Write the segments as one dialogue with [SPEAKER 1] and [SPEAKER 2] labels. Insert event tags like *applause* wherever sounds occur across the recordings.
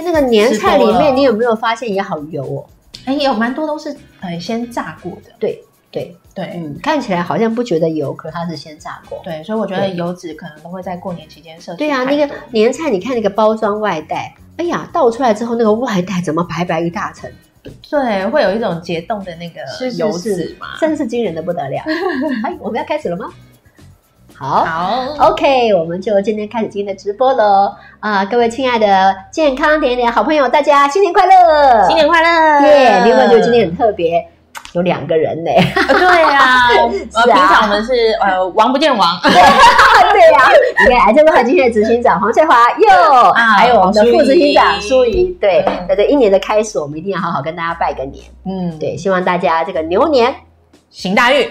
[SPEAKER 1] 且那个年菜里面，你有没有发现也好油哦？
[SPEAKER 2] 哎，有蛮多都是呃先炸过的，
[SPEAKER 1] 对对，
[SPEAKER 2] 对。
[SPEAKER 1] 嗯，看起来好像不觉得油，可是它是先炸过。
[SPEAKER 2] 对，所以我觉得油脂可能都会在过年期间摄取
[SPEAKER 1] 对啊，那个年菜，你看那个包装外带，哎呀，倒出来之后，那个外带怎么白白一大层，
[SPEAKER 2] 对，会有一种结冻的那个油
[SPEAKER 1] 是
[SPEAKER 2] 脂嘛。
[SPEAKER 1] 真是惊人的不得了。*laughs* 哎，我们要开始了吗？好。
[SPEAKER 2] 好
[SPEAKER 1] ，OK，我们就今天开始今天的直播喽！啊，各位亲爱的健康点点好朋友，大家新年快乐！
[SPEAKER 2] 新年快乐！
[SPEAKER 1] 耶！另外就今天很特别，有两个人呢。
[SPEAKER 2] 呃对呀，呃，*laughs*
[SPEAKER 1] 是啊
[SPEAKER 2] 平常我们是呃王不见王，*laughs*
[SPEAKER 1] 对呀、你看癌症会今天的执行长黄翠华又，
[SPEAKER 2] 啊
[SPEAKER 1] 还有我们的副执行长舒怡，对
[SPEAKER 2] 嗯，
[SPEAKER 1] 在这一年的开始，我们一定要好好跟大家拜个年，
[SPEAKER 2] 嗯，
[SPEAKER 1] 对，希望大家这个牛年
[SPEAKER 2] 行大运，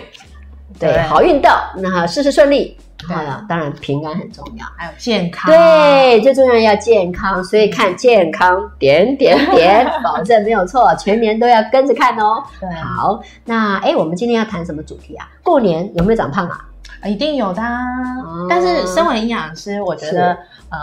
[SPEAKER 1] 对
[SPEAKER 2] 对
[SPEAKER 1] 好运到，那事事顺利，
[SPEAKER 2] 对
[SPEAKER 1] 当然平安很重要。
[SPEAKER 2] 还有健康，
[SPEAKER 1] 对，最重要要健康，所以看健康点点点，*laughs* 保证没有错，全年都要跟着看哦。
[SPEAKER 2] 对，
[SPEAKER 1] 好，那哎，我们今天要谈什么主题啊？过年有没有长胖啊？
[SPEAKER 2] 一定有的但是身为营养师，我觉得呃，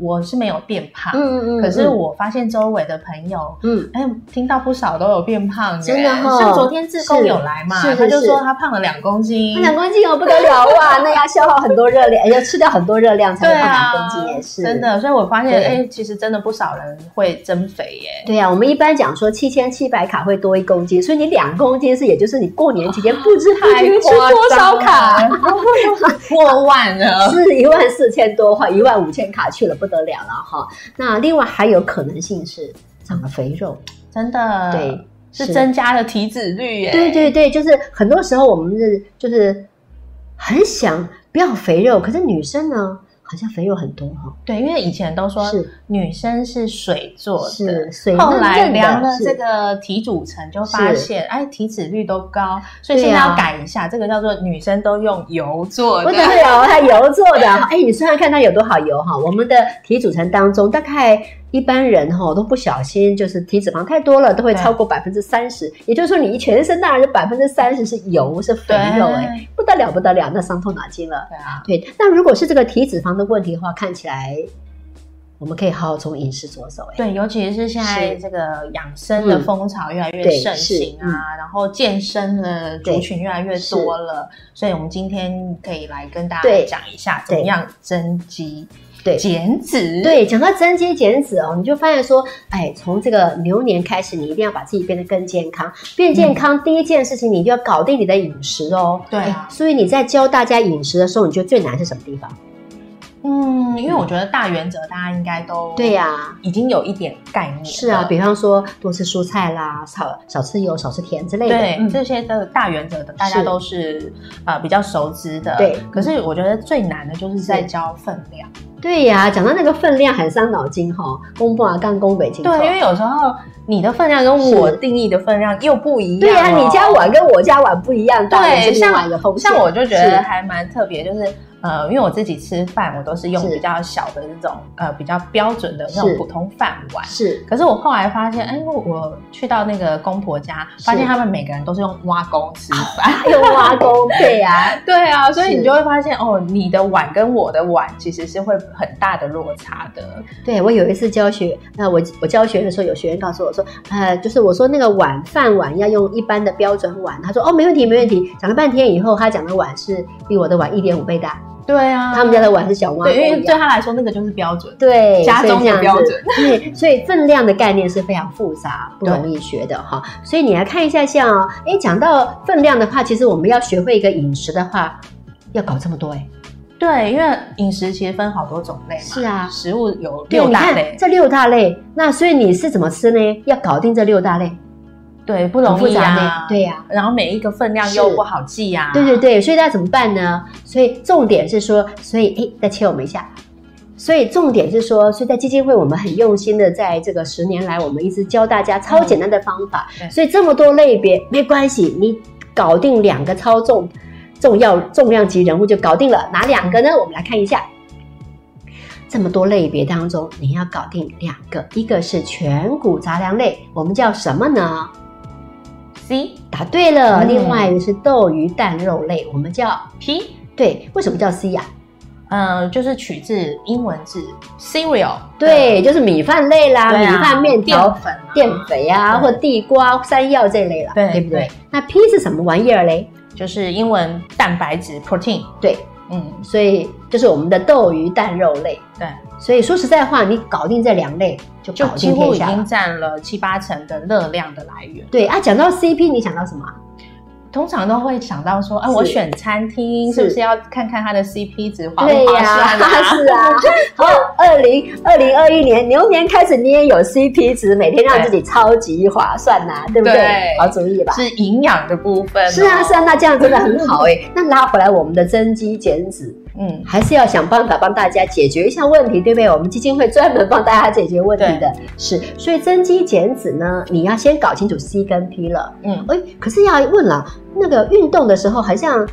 [SPEAKER 2] 我是没有变胖，
[SPEAKER 1] 嗯
[SPEAKER 2] 可是我发现周围的朋友。
[SPEAKER 1] 嗯，
[SPEAKER 2] 哎，听到不少都有变胖耶，
[SPEAKER 1] 真的哦
[SPEAKER 2] 像昨天志工有来嘛，他就说他胖了两公斤，
[SPEAKER 1] 胖两公斤哦，不得了哇！*laughs* 那要消耗很多热量，要吃掉很多热量才
[SPEAKER 2] 对
[SPEAKER 1] 会胖
[SPEAKER 2] 啊，
[SPEAKER 1] 两公斤，也是
[SPEAKER 2] 真。的。所以我发现，
[SPEAKER 1] 对
[SPEAKER 2] 哎，其实真的不少人会增肥耶。
[SPEAKER 1] 对呀、啊，我们一般讲说七千七百卡会多一公斤，所以你两公斤是，也就是你过年期间不知不觉吃多少卡？
[SPEAKER 2] 破万了。
[SPEAKER 1] 是一万四千多块一万五千卡去了，不得了了哈。那另外还有可能性是长了肥肉，
[SPEAKER 2] 真的，
[SPEAKER 1] 对，
[SPEAKER 2] 是增加了体脂率耶。
[SPEAKER 1] 对对对，就是很多时候我们是就是很想不要肥肉，可是女生呢好像肥肉很多哈，
[SPEAKER 2] 对，因为以前都说
[SPEAKER 1] 是
[SPEAKER 2] 女生是水做的，
[SPEAKER 1] 是水
[SPEAKER 2] 后来量了这个体组成，就发现哎体脂率都高，所以现在要改一下，这个叫做女生都用油做的。
[SPEAKER 1] 不得了，它油做的，哎，你算算看它有多少油哈。我们的体组成当中，大概一般人哈都不小心，就是体脂肪太多了，都会超过百分之三十。也就是说，你全身当然有百分之三十是油，是肥肉，
[SPEAKER 2] 对
[SPEAKER 1] 哎，不得了，不得了，那伤透脑筋了。
[SPEAKER 2] 对啊，
[SPEAKER 1] 对，那如果是这个体脂肪的问题的话，看起来我们可以好好从饮食着手，哎，
[SPEAKER 2] 对，尤其是现在
[SPEAKER 1] 是
[SPEAKER 2] 这个养生的风潮越来越盛行啊，然后健身的族群越来越多了，所以我们今天可以来跟大家
[SPEAKER 1] 对
[SPEAKER 2] 讲一下怎么样增肌、
[SPEAKER 1] 对
[SPEAKER 2] 减脂。
[SPEAKER 1] 对，讲到增肌减脂哦，你就发现说，哎，从这个牛年开始，你一定要把自己变得更健康。变健康，第一件事情你就要搞定你的饮食哦。
[SPEAKER 2] 对啊
[SPEAKER 1] 哎所以你在教大家饮食的时候，你觉得最难是什么地方？
[SPEAKER 2] 嗯，因为我觉得大原则大家应该都
[SPEAKER 1] 对呀、
[SPEAKER 2] 已经有一点概念了。
[SPEAKER 1] 是啊，比方说多吃蔬菜啦，少少吃油，少吃甜之类的。
[SPEAKER 2] 对、
[SPEAKER 1] 嗯
[SPEAKER 2] 这些的大原则的，大家都是呃比较熟知的。
[SPEAKER 1] 对
[SPEAKER 2] 可是我觉得最难的就是在
[SPEAKER 1] 是
[SPEAKER 2] 教分量。
[SPEAKER 1] 对呀、讲到那个分量很伤脑筋哈、哦，公布啊，干公北京
[SPEAKER 2] 对，因为有时候你的分量跟我定义的分量又不一样、
[SPEAKER 1] 对呀、
[SPEAKER 2] 哦。
[SPEAKER 1] 你家碗跟我家碗不一样，
[SPEAKER 2] 对，
[SPEAKER 1] 是另外一个风险。
[SPEAKER 2] 像我就觉得还蛮特别，就是呃，因为我自己吃饭，我都是用比较小的这种呃比较标准的那种普通饭碗。
[SPEAKER 1] 是
[SPEAKER 2] 可是我后来发现，哎，我我去到那个公婆家，发现他们每个人都是用挖工吃 *laughs* 饭。
[SPEAKER 1] 用挖工，对呀、*laughs*
[SPEAKER 2] 对啊，所以你就会发现，哦，你的碗跟我的碗其实是会很大的落差的。
[SPEAKER 1] 对我有一次教学，那我我教学的时候，有学员告诉我说，呃，就是我说那个碗饭碗要用一般的标准碗，他说哦没问题没问题，讲了半天以后，他讲的碗是比我的碗一点五倍大，
[SPEAKER 2] 对啊，
[SPEAKER 1] 他们家的碗是小碗
[SPEAKER 2] 对，因为对。他来说那个就是标准。
[SPEAKER 1] 对，
[SPEAKER 2] 家中的标准。
[SPEAKER 1] 对，*laughs* 所以分量的概念是非常复杂，不容易学的哈。所以你来看一下，像哦，哎，讲到分量的话，其实我们要学会一个饮食的话，要搞这么多哎。
[SPEAKER 2] 对，因为饮食其实分好多种类嘛。
[SPEAKER 1] 是啊
[SPEAKER 2] 食物有六大类，
[SPEAKER 1] 这六大类，那所以你是怎么吃呢？要搞定这六大类，
[SPEAKER 2] 对，不容易
[SPEAKER 1] 复杂呢
[SPEAKER 2] 啊。。
[SPEAKER 1] 对呀、
[SPEAKER 2] 然后每一个分量又不好记呀、啊。
[SPEAKER 1] 对对对，所以大家怎么办呢？所以重点是说，所以哎，再切我们一下。所以重点是说，所以在基金会，我们很用心的，在这个十年来，我们一直教大家超简单的方法。
[SPEAKER 2] 对
[SPEAKER 1] 所以这么多类别没关系，你搞定两个超重重要重量级人物就搞定了。哪两个呢？我们来看一下。这么多类别当中，你要搞定两个，一个是全谷杂粮类，我们叫什么呢？
[SPEAKER 2] C
[SPEAKER 1] 答对了。
[SPEAKER 2] 嗯
[SPEAKER 1] 另外一个是豆鱼蛋肉类，我们叫
[SPEAKER 2] P
[SPEAKER 1] 对，为什么叫 C 呀、
[SPEAKER 2] 嗯，就是取自英文字 cereal，
[SPEAKER 1] 对，就是米饭类啦，
[SPEAKER 2] 啊
[SPEAKER 1] 米饭、面条、
[SPEAKER 2] 淀粉啊
[SPEAKER 1] 淀粉呀，
[SPEAKER 2] 对
[SPEAKER 1] 或地瓜、山药这类啦，
[SPEAKER 2] 对
[SPEAKER 1] 对不对
[SPEAKER 2] 对？
[SPEAKER 1] 那 P 是什么玩意儿嘞？
[SPEAKER 2] 就是英文蛋白质 protein，
[SPEAKER 1] 对，
[SPEAKER 2] 嗯，
[SPEAKER 1] 所以就是我们的豆、鱼、蛋、肉类。
[SPEAKER 2] 对，
[SPEAKER 1] 所以说实在话，你搞定这两类就
[SPEAKER 2] 几乎已经。占了七八成的热量的来源。
[SPEAKER 1] 对啊，讲到 CP，你想到什么啊？
[SPEAKER 2] 通常都会想到说，啊，我选餐厅
[SPEAKER 1] 是
[SPEAKER 2] 是不是要看看它的 CP 值划不划算啊？*laughs*
[SPEAKER 1] 是啊。好，二零二零二一年牛年开始，你也有 CP 值，每天让自己超级划算呐、对不对？
[SPEAKER 2] 对
[SPEAKER 1] 好主意吧。
[SPEAKER 2] 是营养的部分、哦
[SPEAKER 1] 是啊，是啊，，那这样真的很好 *laughs* 哎、那拉回来我们的增肌减脂，
[SPEAKER 2] 嗯，
[SPEAKER 1] 还是要想办法帮大家解决一下问题，对不对？我们基金会专门帮大家解决问题的，是。所以增肌减脂呢，你要先搞清楚 C 跟 P 了。
[SPEAKER 2] 嗯，
[SPEAKER 1] 哎，可是要问了，那个运动的时候，好像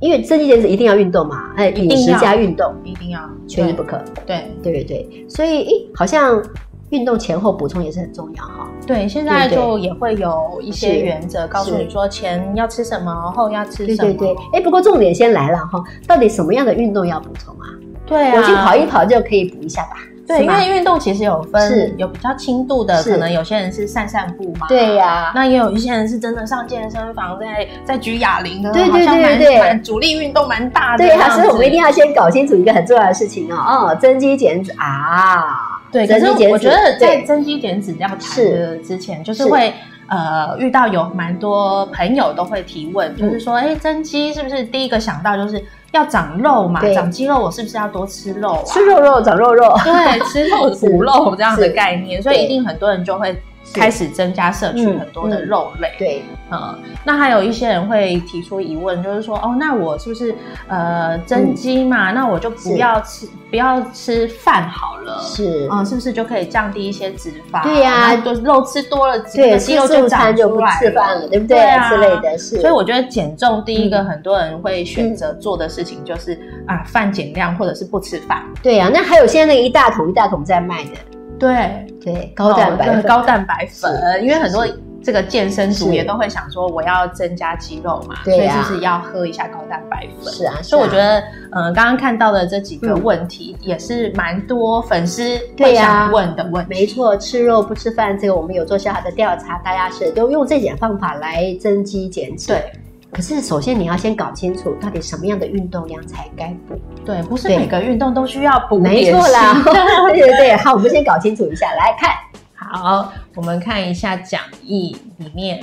[SPEAKER 1] 因为增肌减脂一定要运动嘛，哎，饮食加运动
[SPEAKER 2] 一定要。
[SPEAKER 1] 缺一不可，
[SPEAKER 2] 对。
[SPEAKER 1] 对。对对。所以，哎，好像运动前后补充也是很重要哈。
[SPEAKER 2] 对，现在就也会有一些原则，告诉你说前要吃什么，后要吃什么。
[SPEAKER 1] 对对对，哎，不过重点先来了哈，到底什么样的运动要补充啊？
[SPEAKER 2] 对啊，
[SPEAKER 1] 我去跑一跑就可以补一下吧？
[SPEAKER 2] 对，因为运动其实有
[SPEAKER 1] 是
[SPEAKER 2] 分，有比较轻度的，可能有些人是散散步嘛。
[SPEAKER 1] 对呀、
[SPEAKER 2] 那也有一些人是真的上健身房在在举哑铃的，
[SPEAKER 1] 对对
[SPEAKER 2] 好像蛮
[SPEAKER 1] 对对
[SPEAKER 2] 蛮主力运动蛮大的
[SPEAKER 1] 对呀、
[SPEAKER 2] 这样子。
[SPEAKER 1] 所以我们一定要先搞清楚一个很重要的事情哦，哦，增肌减脂啊，
[SPEAKER 2] 对，可是我觉得在增肌减脂要谈的之前，就是
[SPEAKER 1] 是
[SPEAKER 2] 会呃遇到有蛮多朋友都会提问，
[SPEAKER 1] 嗯
[SPEAKER 2] 就是说，哎，增肌是不是第一个想到就是要长肉嘛？长肌肉，我是不是要多吃肉啊？
[SPEAKER 1] 吃肉肉长肉肉，
[SPEAKER 2] 对，吃肉 *laughs*
[SPEAKER 1] 是
[SPEAKER 2] 补肉这样的概念，所以一定很多人就会开始增加摄取
[SPEAKER 1] 嗯
[SPEAKER 2] 很多的
[SPEAKER 1] 嗯
[SPEAKER 2] 肉类。
[SPEAKER 1] 对，
[SPEAKER 2] 嗯，那还有一些人会提出疑问，就是说，哦，那我是不是呃增肌嘛？那我就不要吃不要吃饭好了。
[SPEAKER 1] 是，
[SPEAKER 2] 嗯，是不是就可以降低一些脂肪？
[SPEAKER 1] 对呀
[SPEAKER 2] 就肉吃多了，
[SPEAKER 1] 对，
[SPEAKER 2] 肌肉
[SPEAKER 1] 就长
[SPEAKER 2] 出来
[SPEAKER 1] 吃饭了，对不对？
[SPEAKER 2] 对啊
[SPEAKER 1] 之类的是，
[SPEAKER 2] 所以我觉得减重第一个
[SPEAKER 1] 嗯
[SPEAKER 2] 很多人会选择做的事情就是、啊饭减量或者是不吃饭。
[SPEAKER 1] 对呀、那还有现在那个一大桶一大桶在卖的，
[SPEAKER 2] 对，
[SPEAKER 1] 对，高蛋白
[SPEAKER 2] 高蛋白粉，因为很多这个健身族也都会想说，我要增加肌肉嘛，所以就是要喝一下高蛋白粉？
[SPEAKER 1] 是啊，
[SPEAKER 2] 所以我觉
[SPEAKER 1] 得
[SPEAKER 2] 得，嗯，刚刚看到的这几个
[SPEAKER 1] 嗯。
[SPEAKER 2] 问题，也是蛮多粉丝会想问的问题。
[SPEAKER 1] 没错，吃肉不吃饭，这个我们有做小小的调查，大家是都用这点方法来增肌减脂。
[SPEAKER 2] 对
[SPEAKER 1] 可是首先你要先搞清楚，到底什么样的运动量才该补。
[SPEAKER 2] 对，不是每个运动都需要补
[SPEAKER 1] 没错啦，*laughs* 对对对，好，我们先搞清楚一下，来看，
[SPEAKER 2] 好，我们看一下讲义里面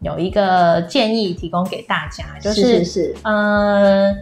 [SPEAKER 2] 有一个建议提供给大家，就是
[SPEAKER 1] 是是。
[SPEAKER 2] 呃，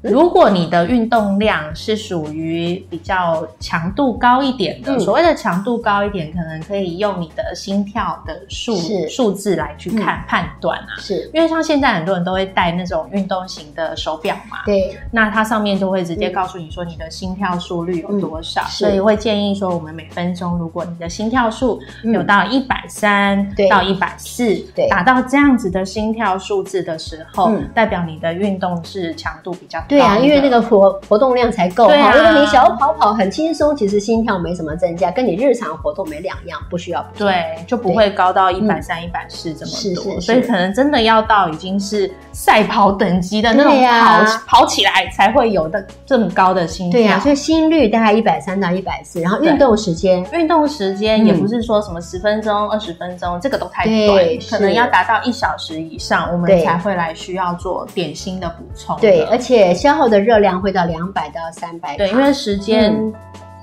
[SPEAKER 2] 如果你的运动量是属于比较强度高一点的，
[SPEAKER 1] 嗯。
[SPEAKER 2] 所谓的强度高一点，可能可以用你的心跳的数数字来去看、判断啊。
[SPEAKER 1] 是，
[SPEAKER 2] 因为像现在很多人都会戴那种运动型的手表嘛，
[SPEAKER 1] 对，
[SPEAKER 2] 那它上面就会直接
[SPEAKER 1] 嗯
[SPEAKER 2] 告诉你说你的心跳速率有多少，
[SPEAKER 1] 是。
[SPEAKER 2] 所以会建议说我们每分钟如果你的心跳数
[SPEAKER 1] 嗯。
[SPEAKER 2] 有到一百三
[SPEAKER 1] 对。
[SPEAKER 2] 到一百四
[SPEAKER 1] 对，
[SPEAKER 2] 达到这样子的心跳数字的时候，
[SPEAKER 1] 嗯。
[SPEAKER 2] 代表你的运动是强度比较。
[SPEAKER 1] 对啊，因为那个活活动量才够哈。如果你小跑跑很轻松，其实心跳没什么增加，跟你日常活动没两样，不需要补。
[SPEAKER 2] 对，就不会高到一百三、一百四这么多，所以可能真的要到已经是赛跑等级的那种跑、跑起来才会有的这么高的心跳。
[SPEAKER 1] 对呀、所以心率大概一百三到一百四，然后运动时间。
[SPEAKER 2] 运动时间
[SPEAKER 1] 嗯。
[SPEAKER 2] 也不是说什么十分钟、二十分钟，这个都太
[SPEAKER 1] 对
[SPEAKER 2] 短，
[SPEAKER 1] 是。
[SPEAKER 2] 可能要达到一小时以上，我们才会来需要做点心的补充。
[SPEAKER 1] 对，而且消耗的热量会到两百到三百。
[SPEAKER 2] 对，因为时间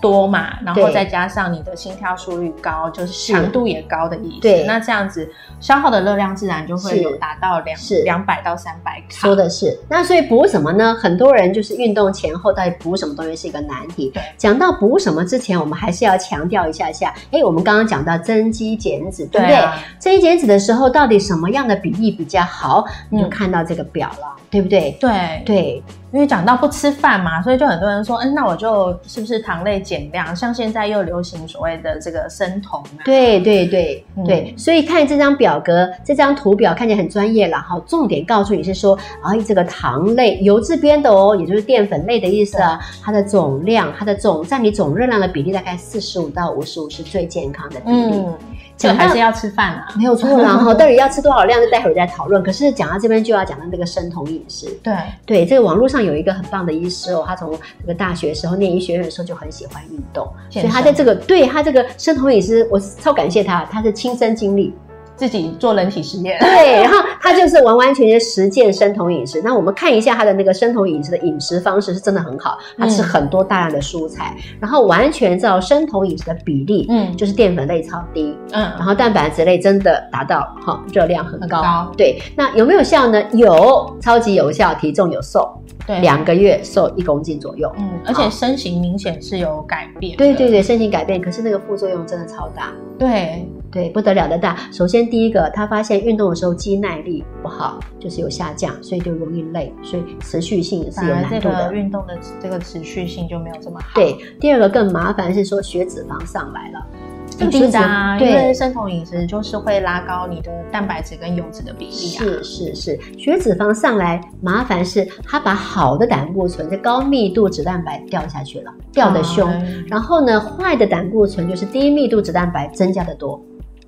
[SPEAKER 2] 多嘛，然后再加上你的心跳速率高，就是
[SPEAKER 1] 是
[SPEAKER 2] 强度也高的意思。
[SPEAKER 1] 对
[SPEAKER 2] 那这样子消耗的热量自然就会有达到两
[SPEAKER 1] 是
[SPEAKER 2] 两百到三百卡。
[SPEAKER 1] 说的是，那所以补什么呢？很多人就是运动前后到底补什么东西是一个难题。
[SPEAKER 2] 对
[SPEAKER 1] 讲到补什么之前，我们还是要强调一下下。哎，我们刚刚讲到增肌减脂，对不对？
[SPEAKER 2] 啊，
[SPEAKER 1] 增肌减脂的时候，到底什么样的比例比较好？你就
[SPEAKER 2] 嗯
[SPEAKER 1] 看到这个表了，对不对？
[SPEAKER 2] 对。
[SPEAKER 1] 对，
[SPEAKER 2] 因为讲到不吃饭嘛，所以就很多人说，嗯，那我就是不是糖类减量？像现在又流行所谓的这个生酮啊，
[SPEAKER 1] 对对对
[SPEAKER 2] 嗯。
[SPEAKER 1] 对，所以看这张表格，这张图表看起来很专业啦，哈，重点告诉你是说，啊，这个糖类油脂边的哦，也就是淀粉类的意思啊，它的总量，它的总占你总热量的比例大概四十五到五十五是最健康的比例。讲到
[SPEAKER 2] 还是要吃饭啊。
[SPEAKER 1] 没有错然后，*laughs* 到底要吃多少量，就待会儿再讨论。可是讲到这边就要讲到这个生酮饮食，
[SPEAKER 2] 对，
[SPEAKER 1] 对，这个网络上有一个很棒的医师哦，他从这个大学时候念医学院的时候就很喜欢运动，所以他在这个对他这个生酮饮食，我超感谢他，他是亲身经历。
[SPEAKER 2] 自己做人体实验，
[SPEAKER 1] 对，然后他就是完完全全实践生酮饮食。那我们看一下他的那个生酮饮食的饮食方式是真的很好，他吃
[SPEAKER 2] 嗯
[SPEAKER 1] 很多大量的蔬菜，然后完全照生酮饮食的比例，
[SPEAKER 2] 嗯。
[SPEAKER 1] 就是淀粉类超低，嗯。然
[SPEAKER 2] 嗯，
[SPEAKER 1] 后蛋白质类真的达到哈热量很高。
[SPEAKER 2] 很高。
[SPEAKER 1] 对，那有没有效呢？有，超级有效，体重有瘦，
[SPEAKER 2] 对，
[SPEAKER 1] 两个月瘦一公斤左右。
[SPEAKER 2] 嗯，而且身形明显是有改变，
[SPEAKER 1] 对对，对，身形改变，可是那个副作用真的超大。
[SPEAKER 2] 对，
[SPEAKER 1] 对，不得了的大。首先，第一个，他发现运动的时候肌耐力不好，就是有下降，所以就容易累，所以持续性是有难度的
[SPEAKER 2] 个。运动的这个持续性就没有这么好。
[SPEAKER 1] 对，第二个更麻烦是说血脂肪上来了，
[SPEAKER 2] 一定的啊，因为
[SPEAKER 1] 对。
[SPEAKER 2] 生酮饮食就是会拉高你的蛋白质跟油脂的比例啊。
[SPEAKER 1] 是是是，血脂肪上来，麻烦是它把好的胆固醇，这高密度脂蛋白掉下去了，掉的凶。
[SPEAKER 2] 嗯
[SPEAKER 1] 然后呢，坏的胆固醇就是低密度脂蛋白增加的多。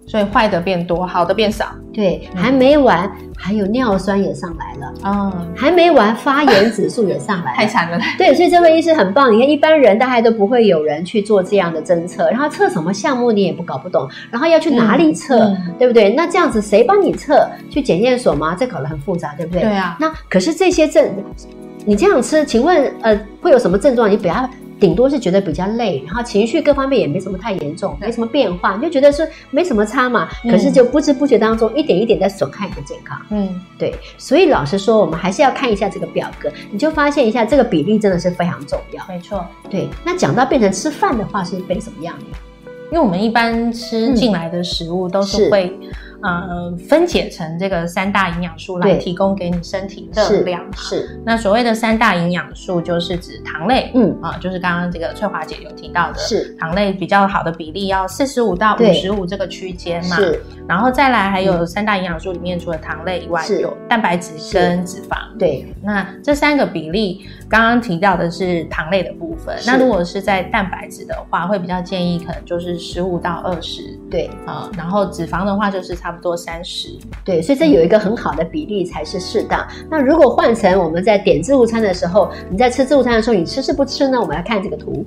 [SPEAKER 2] 所以坏的变多，好的变少。
[SPEAKER 1] 对，
[SPEAKER 2] 嗯
[SPEAKER 1] 还没完，还有尿酸也上来了，
[SPEAKER 2] 嗯，
[SPEAKER 1] 还没完，发炎指数也上来了，*laughs*
[SPEAKER 2] 太惨了。
[SPEAKER 1] 对，所以这位医师很棒。你看，一般人大概都不会有人去做这样的侦测，然后测什么项目你也不搞不懂，然后要去哪里测，
[SPEAKER 2] 嗯嗯
[SPEAKER 1] 对不对？那这样子谁帮你测？去检验所吗？这搞得很复杂，对不对？
[SPEAKER 2] 对啊，
[SPEAKER 1] 那可是这些症，你这样吃，请问呃会有什么症状？你不要。顶多是觉得比较累，然后情绪各方面也没什么太严重，没什么变化，你就觉得是没什么差嘛。
[SPEAKER 2] 嗯
[SPEAKER 1] 可是就不知不觉当中，一点一点在损害你的健康。
[SPEAKER 2] 嗯，
[SPEAKER 1] 对，所以老实说，我们还是要看一下这个表格，你就发现一下这个比例真的是非常重要。
[SPEAKER 2] 没错。
[SPEAKER 1] 对，那讲到变成吃饭的话，是变什么样的？
[SPEAKER 2] 因为我们一般吃进来的食物都
[SPEAKER 1] 是
[SPEAKER 2] 会、呃分解成这个三大营养素来提供给你身体热
[SPEAKER 1] 是
[SPEAKER 2] 量。
[SPEAKER 1] 是，
[SPEAKER 2] 那所谓的三大营养素就是指糖类，
[SPEAKER 1] 嗯，
[SPEAKER 2] 啊，就是刚刚这个翠华姐有提到的，
[SPEAKER 1] 是。
[SPEAKER 2] 糖类比较好的比例要四十五到五十五这个区间嘛。
[SPEAKER 1] 是，
[SPEAKER 2] 然后再来还有三大营养素里面，除了糖类以外，
[SPEAKER 1] 是。
[SPEAKER 2] 有蛋白质跟脂肪。
[SPEAKER 1] 对，
[SPEAKER 2] 那这三个比例，刚刚提到的是糖类的部分。那如果是在蛋白质的话，会比较建议可能就是十五到二十。
[SPEAKER 1] 对，
[SPEAKER 2] 啊，然后脂肪的话就是差不多三十。
[SPEAKER 1] 对，所以这有一个很好的比例才是适当。那如果换成我们在点自助餐的时候，你在吃自助餐的时候，你吃是不吃呢？我们来看这个图。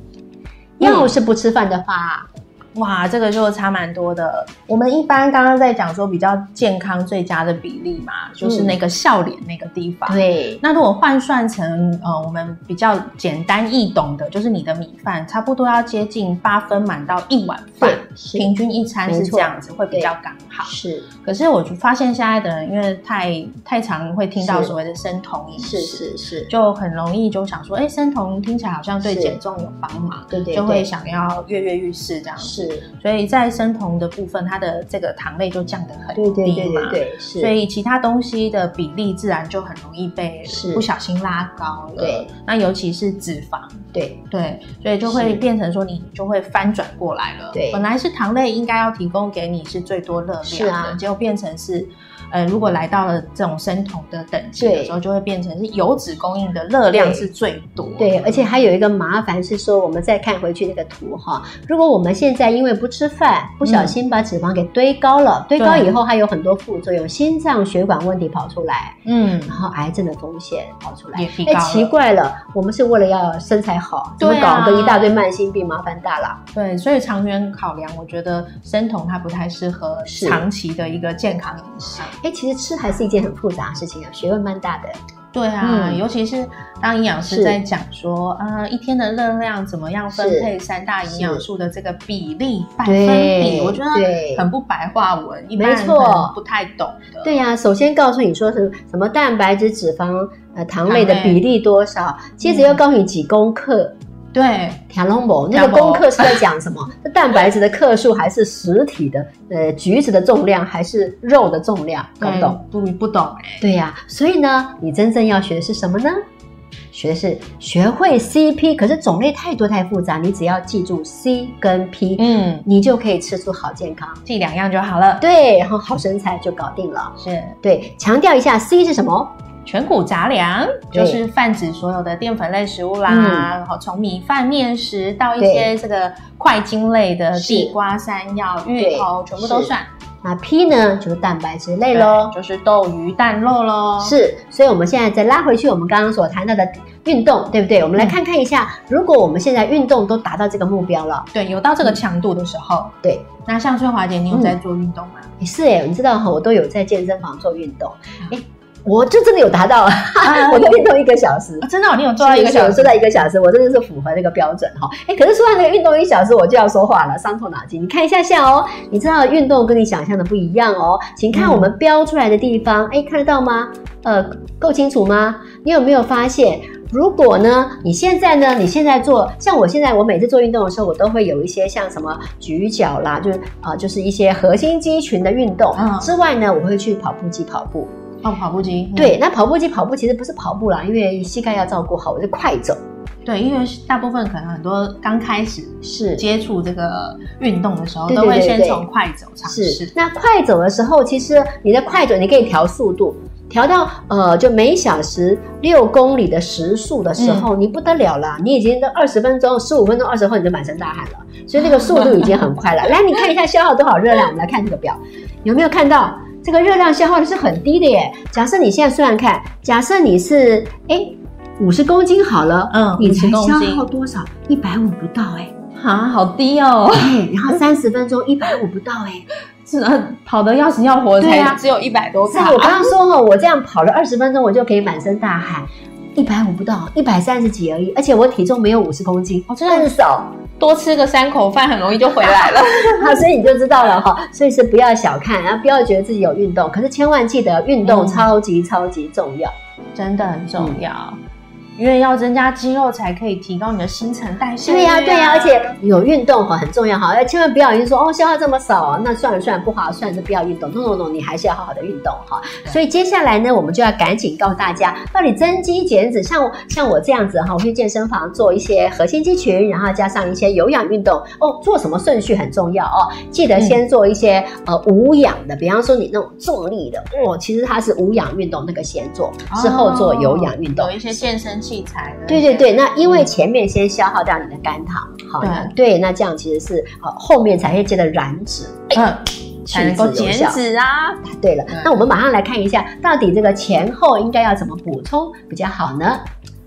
[SPEAKER 1] 要是不吃饭的话，
[SPEAKER 2] 哇，这个就差蛮多的。我们一般刚刚在讲说比较健康最佳的比例嘛，就是那个笑脸那个地方。。
[SPEAKER 1] 对，
[SPEAKER 2] 那如果换算成呃我们比较简单易懂的，就是你的米饭差不多要接近八分满到一碗饭平均一餐是这样子，会比较刚好。
[SPEAKER 1] 是
[SPEAKER 2] 可是我就发现现在的人，因为太太常会听到所谓的生酮饮食，
[SPEAKER 1] 是是是，
[SPEAKER 2] 就很容易就想说，哎，生酮听起来好像对减重有帮忙，
[SPEAKER 1] 对对
[SPEAKER 2] 就会，想要跃跃欲试这样子。
[SPEAKER 1] 是，
[SPEAKER 2] 所以在生酮的部分，它的这个糖类就降得很
[SPEAKER 1] 对对对
[SPEAKER 2] 低嘛。
[SPEAKER 1] 对对，是，
[SPEAKER 2] 所以其他东西的比例自然就很容易被不小心拉高了。
[SPEAKER 1] 对，
[SPEAKER 2] 那尤其是脂肪，
[SPEAKER 1] 对。
[SPEAKER 2] 对，所以就会
[SPEAKER 1] 是。
[SPEAKER 2] 变成说你就会翻转过来了。
[SPEAKER 1] 对。
[SPEAKER 2] 本来是糖类应该要提供给你是最多热量的，结果变成是，呃，如果来到了这种生酮的等级的时候，就会变成是油脂供应的热量是最多。
[SPEAKER 1] 对，而且还有一个麻烦是说，我们再看回去那个图哈，如果我们现在因为不吃饭，不小心把脂肪给堆高了，堆高以后还有很多副作用，心脏血管问题跑出来，
[SPEAKER 2] 嗯，
[SPEAKER 1] 然后癌症的风险跑出来哎，奇怪了，我们是为了要身材好，怎么
[SPEAKER 2] 对啊。
[SPEAKER 1] 搞个一大堆慢性病，麻烦大了。
[SPEAKER 2] 对，所以长远考量，我觉得生酮它不太适合长期的一个健康饮食。
[SPEAKER 1] 哎，其实吃还是一件很复杂的事情啊，学问蛮大的。
[SPEAKER 2] 对啊，
[SPEAKER 1] 嗯
[SPEAKER 2] 尤其是当营养师在讲说，呃，一天的热量怎么样分配三大营养素的这个比例、百分比，我觉得很不白话文，一般人不太懂的。
[SPEAKER 1] 对呀、首先告诉你说是什么蛋白质、脂肪、呃糖类的比例多少，接着又告诉你几公克。
[SPEAKER 2] 对
[SPEAKER 1] 条龙某那个功课是在讲什么？*laughs* 这蛋白质的克数还是实体的？呃，橘子的重量还是肉的重量？搞不懂？
[SPEAKER 2] 不不懂哎、
[SPEAKER 1] 对呀、所以呢，你真正要学的是什么呢？学的是学会 CP，可是种类太多太复杂，你只要记住 C 跟 P，、
[SPEAKER 2] 嗯，
[SPEAKER 1] 你就可以吃出好健康。
[SPEAKER 2] 记两样就好了。
[SPEAKER 1] 对，然后好身材就搞定了。
[SPEAKER 2] 是
[SPEAKER 1] 对，强调一下 C 是什么？
[SPEAKER 2] 全谷杂粮，就是泛指所有的淀粉类食物啦，
[SPEAKER 1] 嗯
[SPEAKER 2] 然后从米饭、面食到一些这个快精类的地瓜、山药、芋头，全部都算。
[SPEAKER 1] 那 P 呢，就是蛋白质类
[SPEAKER 2] 对
[SPEAKER 1] 喽。
[SPEAKER 2] 就是豆、鱼、蛋、肉喽。
[SPEAKER 1] 是，所以我们现在再拉回去，我们刚刚所谈到的，因运动，对不对？我们来看看一下，如果我们现在运动都达到这个目标了，
[SPEAKER 2] 对，有到这个强度的时候，
[SPEAKER 1] 对，
[SPEAKER 2] 那像春华姐，你有在做运动吗？
[SPEAKER 1] 也是哎，你知道哈，我都有在健身房做运动，哎。我就真的有达到，*laughs* 我的运动一个小时，
[SPEAKER 2] 真的，你有做到一个小时，
[SPEAKER 1] 做到一个小时，我真的是符合那个标准哈。哎，可是说到那个运动一小时，我就要说话了，伤透脑筋。你看一下下哦，你知道运动跟你想象的不一样哦，请看我们标出来的地方，哎，看得到吗？呃，够清楚吗？你有没有发现，如果呢，你现在呢，你现在做，像我现在，我每次做运动的时候，我都会有一些像什么举脚啦，就是啊，就是一些核心肌群的运动之外呢，我会去跑步机跑步。
[SPEAKER 2] 哦，跑步机
[SPEAKER 1] 对，那跑步机跑步其实不是跑步啦，因为膝盖要照顾好，我是快走。
[SPEAKER 2] 对，因为大部分可能很多刚开始
[SPEAKER 1] 是
[SPEAKER 2] 接触这个运动的时候，都会先从快走尝试。
[SPEAKER 1] 那快走的时候，其实你的快走你可以调速度，调到呃就每小时六公里的时速的时候，你不得了了，你已经都二十分钟、十五分钟、二十分钟你就满身大汗了，所以那个速度已经很快了。*laughs* 来，你看一下消耗多少热量，我们来看这个表，有没有看到？这个热量消耗的是很低的耶。假设你现在算算看，假设你是哎五十公斤好了，嗯，你才消耗多少？一百五不到哎，
[SPEAKER 2] 啊，好低哦。
[SPEAKER 1] 哎，然后三十分钟一百五不到哎，*laughs*
[SPEAKER 2] 是啊，跑得要死要活才只有一百多卡。
[SPEAKER 1] 我刚刚说哈，我这样跑了二十分钟，我就可以满身大汗。一百五不到，一百三十几而已，而且我体重没有五十公斤，
[SPEAKER 2] 哦，真的很少，多吃个三口饭很容易就回来了。*laughs*
[SPEAKER 1] 好，所以你就知道了哈，所以是不要小看，然后不要觉得自己有运动，可是千万记得运动超级超级重要，
[SPEAKER 2] 真的很重要。因为要增加肌肉，才可以提高你的新陈代谢。
[SPEAKER 1] 对呀，对呀，而且有运动哈很重要哈，要千万不要因为说哦消耗这么少，那算了算了不划算就不要运动。no no no，你还是要好好的运动哈。所以接下来呢，我们就要赶紧告诉大家，到底增肌减脂，像像我这样子哈，我去健身房做一些核心肌群，然后加上一些有氧运动哦。做什么顺序很重要哦，记得先做一些呃无氧的，比方说你那种重力的哦，其实它是无氧运动那个先做，之后做有氧运动。
[SPEAKER 2] 有一些健身。器材
[SPEAKER 1] 对对对，那因为前面先消耗掉你的肝糖，好的，对，那这样其实是呃后面才会接着燃脂，
[SPEAKER 2] 嗯，才能够减脂啊。
[SPEAKER 1] 对了，那我们马上来看一下，到底这个前后应该要怎么补充比较好呢？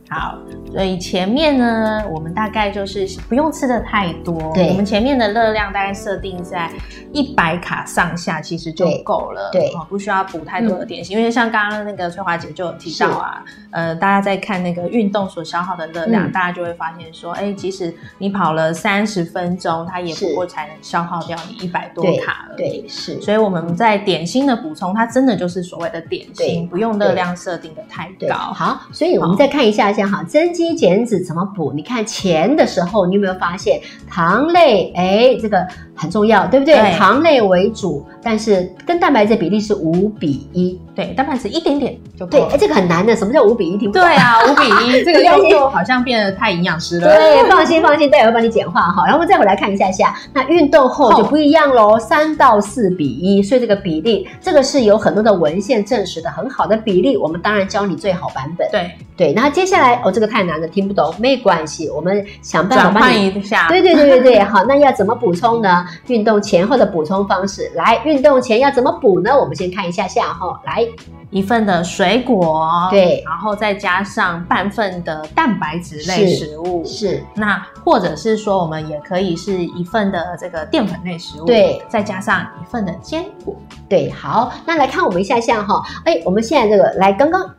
[SPEAKER 2] 好，所以前面呢，我们大概就是不用吃的太多。
[SPEAKER 1] 对，
[SPEAKER 2] 我们前面的热量大概设定在一百卡上下，其实就够了。
[SPEAKER 1] 对，
[SPEAKER 2] 不需要补太多的点心，因为像刚刚那个翠华姐就有提到啊，呃，大家在看那个运动所消耗的热量，大家就会发现说，哎，即使你跑了三十分钟，它也不过才能消耗掉你一百多卡而
[SPEAKER 1] 已。对，是。
[SPEAKER 2] 所以我们在点心的补充，它真的就是所谓的点心，不用热量设定的太高。
[SPEAKER 1] 好，所以我们再看一下下。好，增肌减脂怎么补？你看前的时候，你有没有发现糖类？哎，这个很重要，对不对？糖类为主，但是跟蛋白质比例是五比一。
[SPEAKER 2] 对，蛋白质一点点就
[SPEAKER 1] 对。哎，这个很难的，什么叫五比一？听不
[SPEAKER 2] 对啊，*laughs* 五比一，这个又又好像变得太营养师了。
[SPEAKER 1] 对，放心放心，待会会帮你简化哈。然后再回来看一下下，那运动后就不一样喽，三到四比一。所以这个比例，这个是有很多的文献证实的很好的比例。我们当然教你最好版本。
[SPEAKER 2] 对
[SPEAKER 1] 对，然后接下来哦，这个太难了，听不懂没关系，我们想办法
[SPEAKER 2] 帮你一下。
[SPEAKER 1] 对对对对对，好，那要怎么补充呢？运动前后的补充方式，来，运动前要怎么补呢？我们先看一下下哈，来。
[SPEAKER 2] 一份的水果，
[SPEAKER 1] 对，
[SPEAKER 2] 然后再加上半份的蛋白质类食物，
[SPEAKER 1] 是。
[SPEAKER 2] 那或者是说，我们也可以是一份的这个淀粉类食物，
[SPEAKER 1] 对，
[SPEAKER 2] 再加上一份的坚果，
[SPEAKER 1] 对。好，那来看我们一下下哈，哎，我们现在这个来刚刚，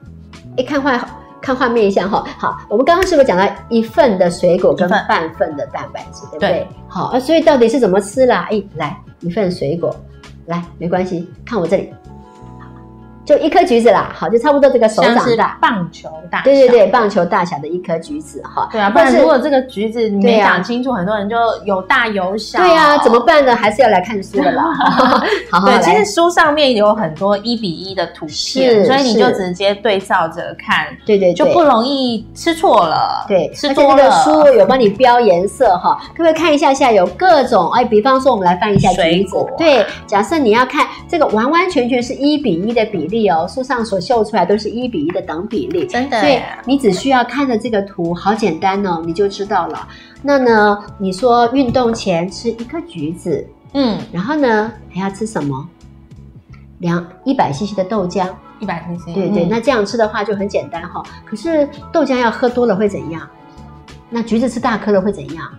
[SPEAKER 1] 一，看画看画面一下哈，好，我们刚刚是不是讲到一份的水果跟半份的蛋白质，对不对？好，啊，所以到底是怎么吃啦？哎，来一份水果，来，没关系，看我这里。就一颗橘子啦，好，就差不多这个手掌大，
[SPEAKER 2] 棒球大，
[SPEAKER 1] 对对对，棒球大小的一颗橘子哈。
[SPEAKER 2] 对啊，不然如果这个橘子你没讲清楚，很多人就有大有小。
[SPEAKER 1] 对啊，怎么办呢？还是要来看书的啦。*laughs*
[SPEAKER 2] 好，对，其实书上面有很多一比一的图片，所以你就直接对照着看，
[SPEAKER 1] 对对，
[SPEAKER 2] 就不容易吃错了。
[SPEAKER 1] 对，
[SPEAKER 2] 吃多
[SPEAKER 1] 了。书有帮你标颜色哈，可不可以看一下下有各种？哎，比方说我们来翻一下橘子，对，假设你要看这个完完全全是一比一的比例。哦，书上所秀出来都是一比一的等比例，
[SPEAKER 2] 真的。
[SPEAKER 1] 所以你只需要看着这个图，好简单哦，你就知道了。那呢，你说运动前吃一颗橘子，嗯，然后呢还要吃什么？两一百 CC 的豆浆。
[SPEAKER 2] 一百 CC，
[SPEAKER 1] 对对，那这样吃的话就很简单哈。可是豆浆要喝多了会怎样？那橘子吃大颗了会怎样？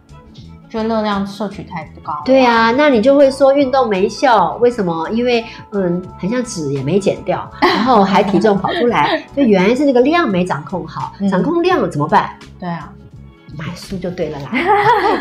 [SPEAKER 2] 就热量摄取太高。
[SPEAKER 1] 对啊，那你就会说运动没效，为什么？因为嗯，很像脂也没减掉，*laughs* 然后还体重跑出来，就原来是那个量没掌控好，掌控量怎么办？
[SPEAKER 2] 对啊。
[SPEAKER 1] 买书就对了啦，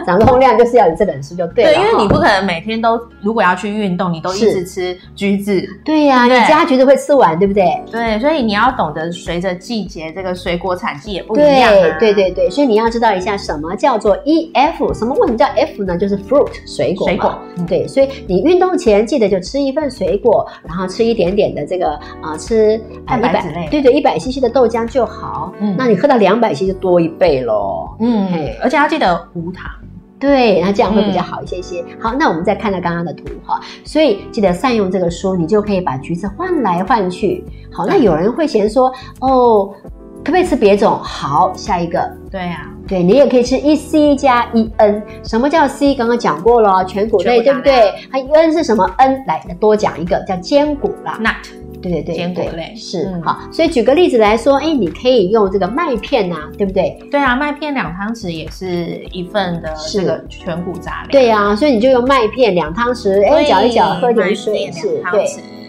[SPEAKER 1] 掌控量就是要有这本书就对了。
[SPEAKER 2] 对，因为你不可能每天都如果要去运动，你都一直吃橘子。
[SPEAKER 1] 对呀，你家橘子会吃完，对不对？
[SPEAKER 2] 对，所以你要懂得随着季节，这个水果产季也不一样。
[SPEAKER 1] 对对对对，所以你要知道一下什么叫做 E F，什么为什么叫 F 呢？就是 fruit 水果。水果。对，所以你运动前记得就吃一份水果，然后吃一点点的这个啊，吃
[SPEAKER 2] 蛋白质类。
[SPEAKER 1] 对对，一百 CC 的豆浆就好。嗯，那你喝到两百 CC 就多一倍喽。嗯。
[SPEAKER 2] 而且要记得无糖，
[SPEAKER 1] 对，那这样会比较好一些些。好，那我们再看到刚刚的图哈，所以记得善用这个书，你就可以把橘子换来换去。好，那有人会嫌说，哦，可不可以吃别种？好，下一个，
[SPEAKER 2] 对呀，
[SPEAKER 1] 对你也可以吃一 C 加一 N。什么叫 C？刚刚讲过了，全谷类，对不对？它 N 是什么？N 来多讲一个，叫坚果啦
[SPEAKER 2] ，nut。
[SPEAKER 1] 对对对，
[SPEAKER 2] 坚果类
[SPEAKER 1] 是好，所以举个例子来说，哎，你可以用这个麦片呐，对不对？
[SPEAKER 2] 对啊，麦片两汤匙也是一份的这个全谷杂粮。
[SPEAKER 1] 对啊，所以你就用麦片两汤匙，哎，搅一搅，喝点水，
[SPEAKER 2] 是，对，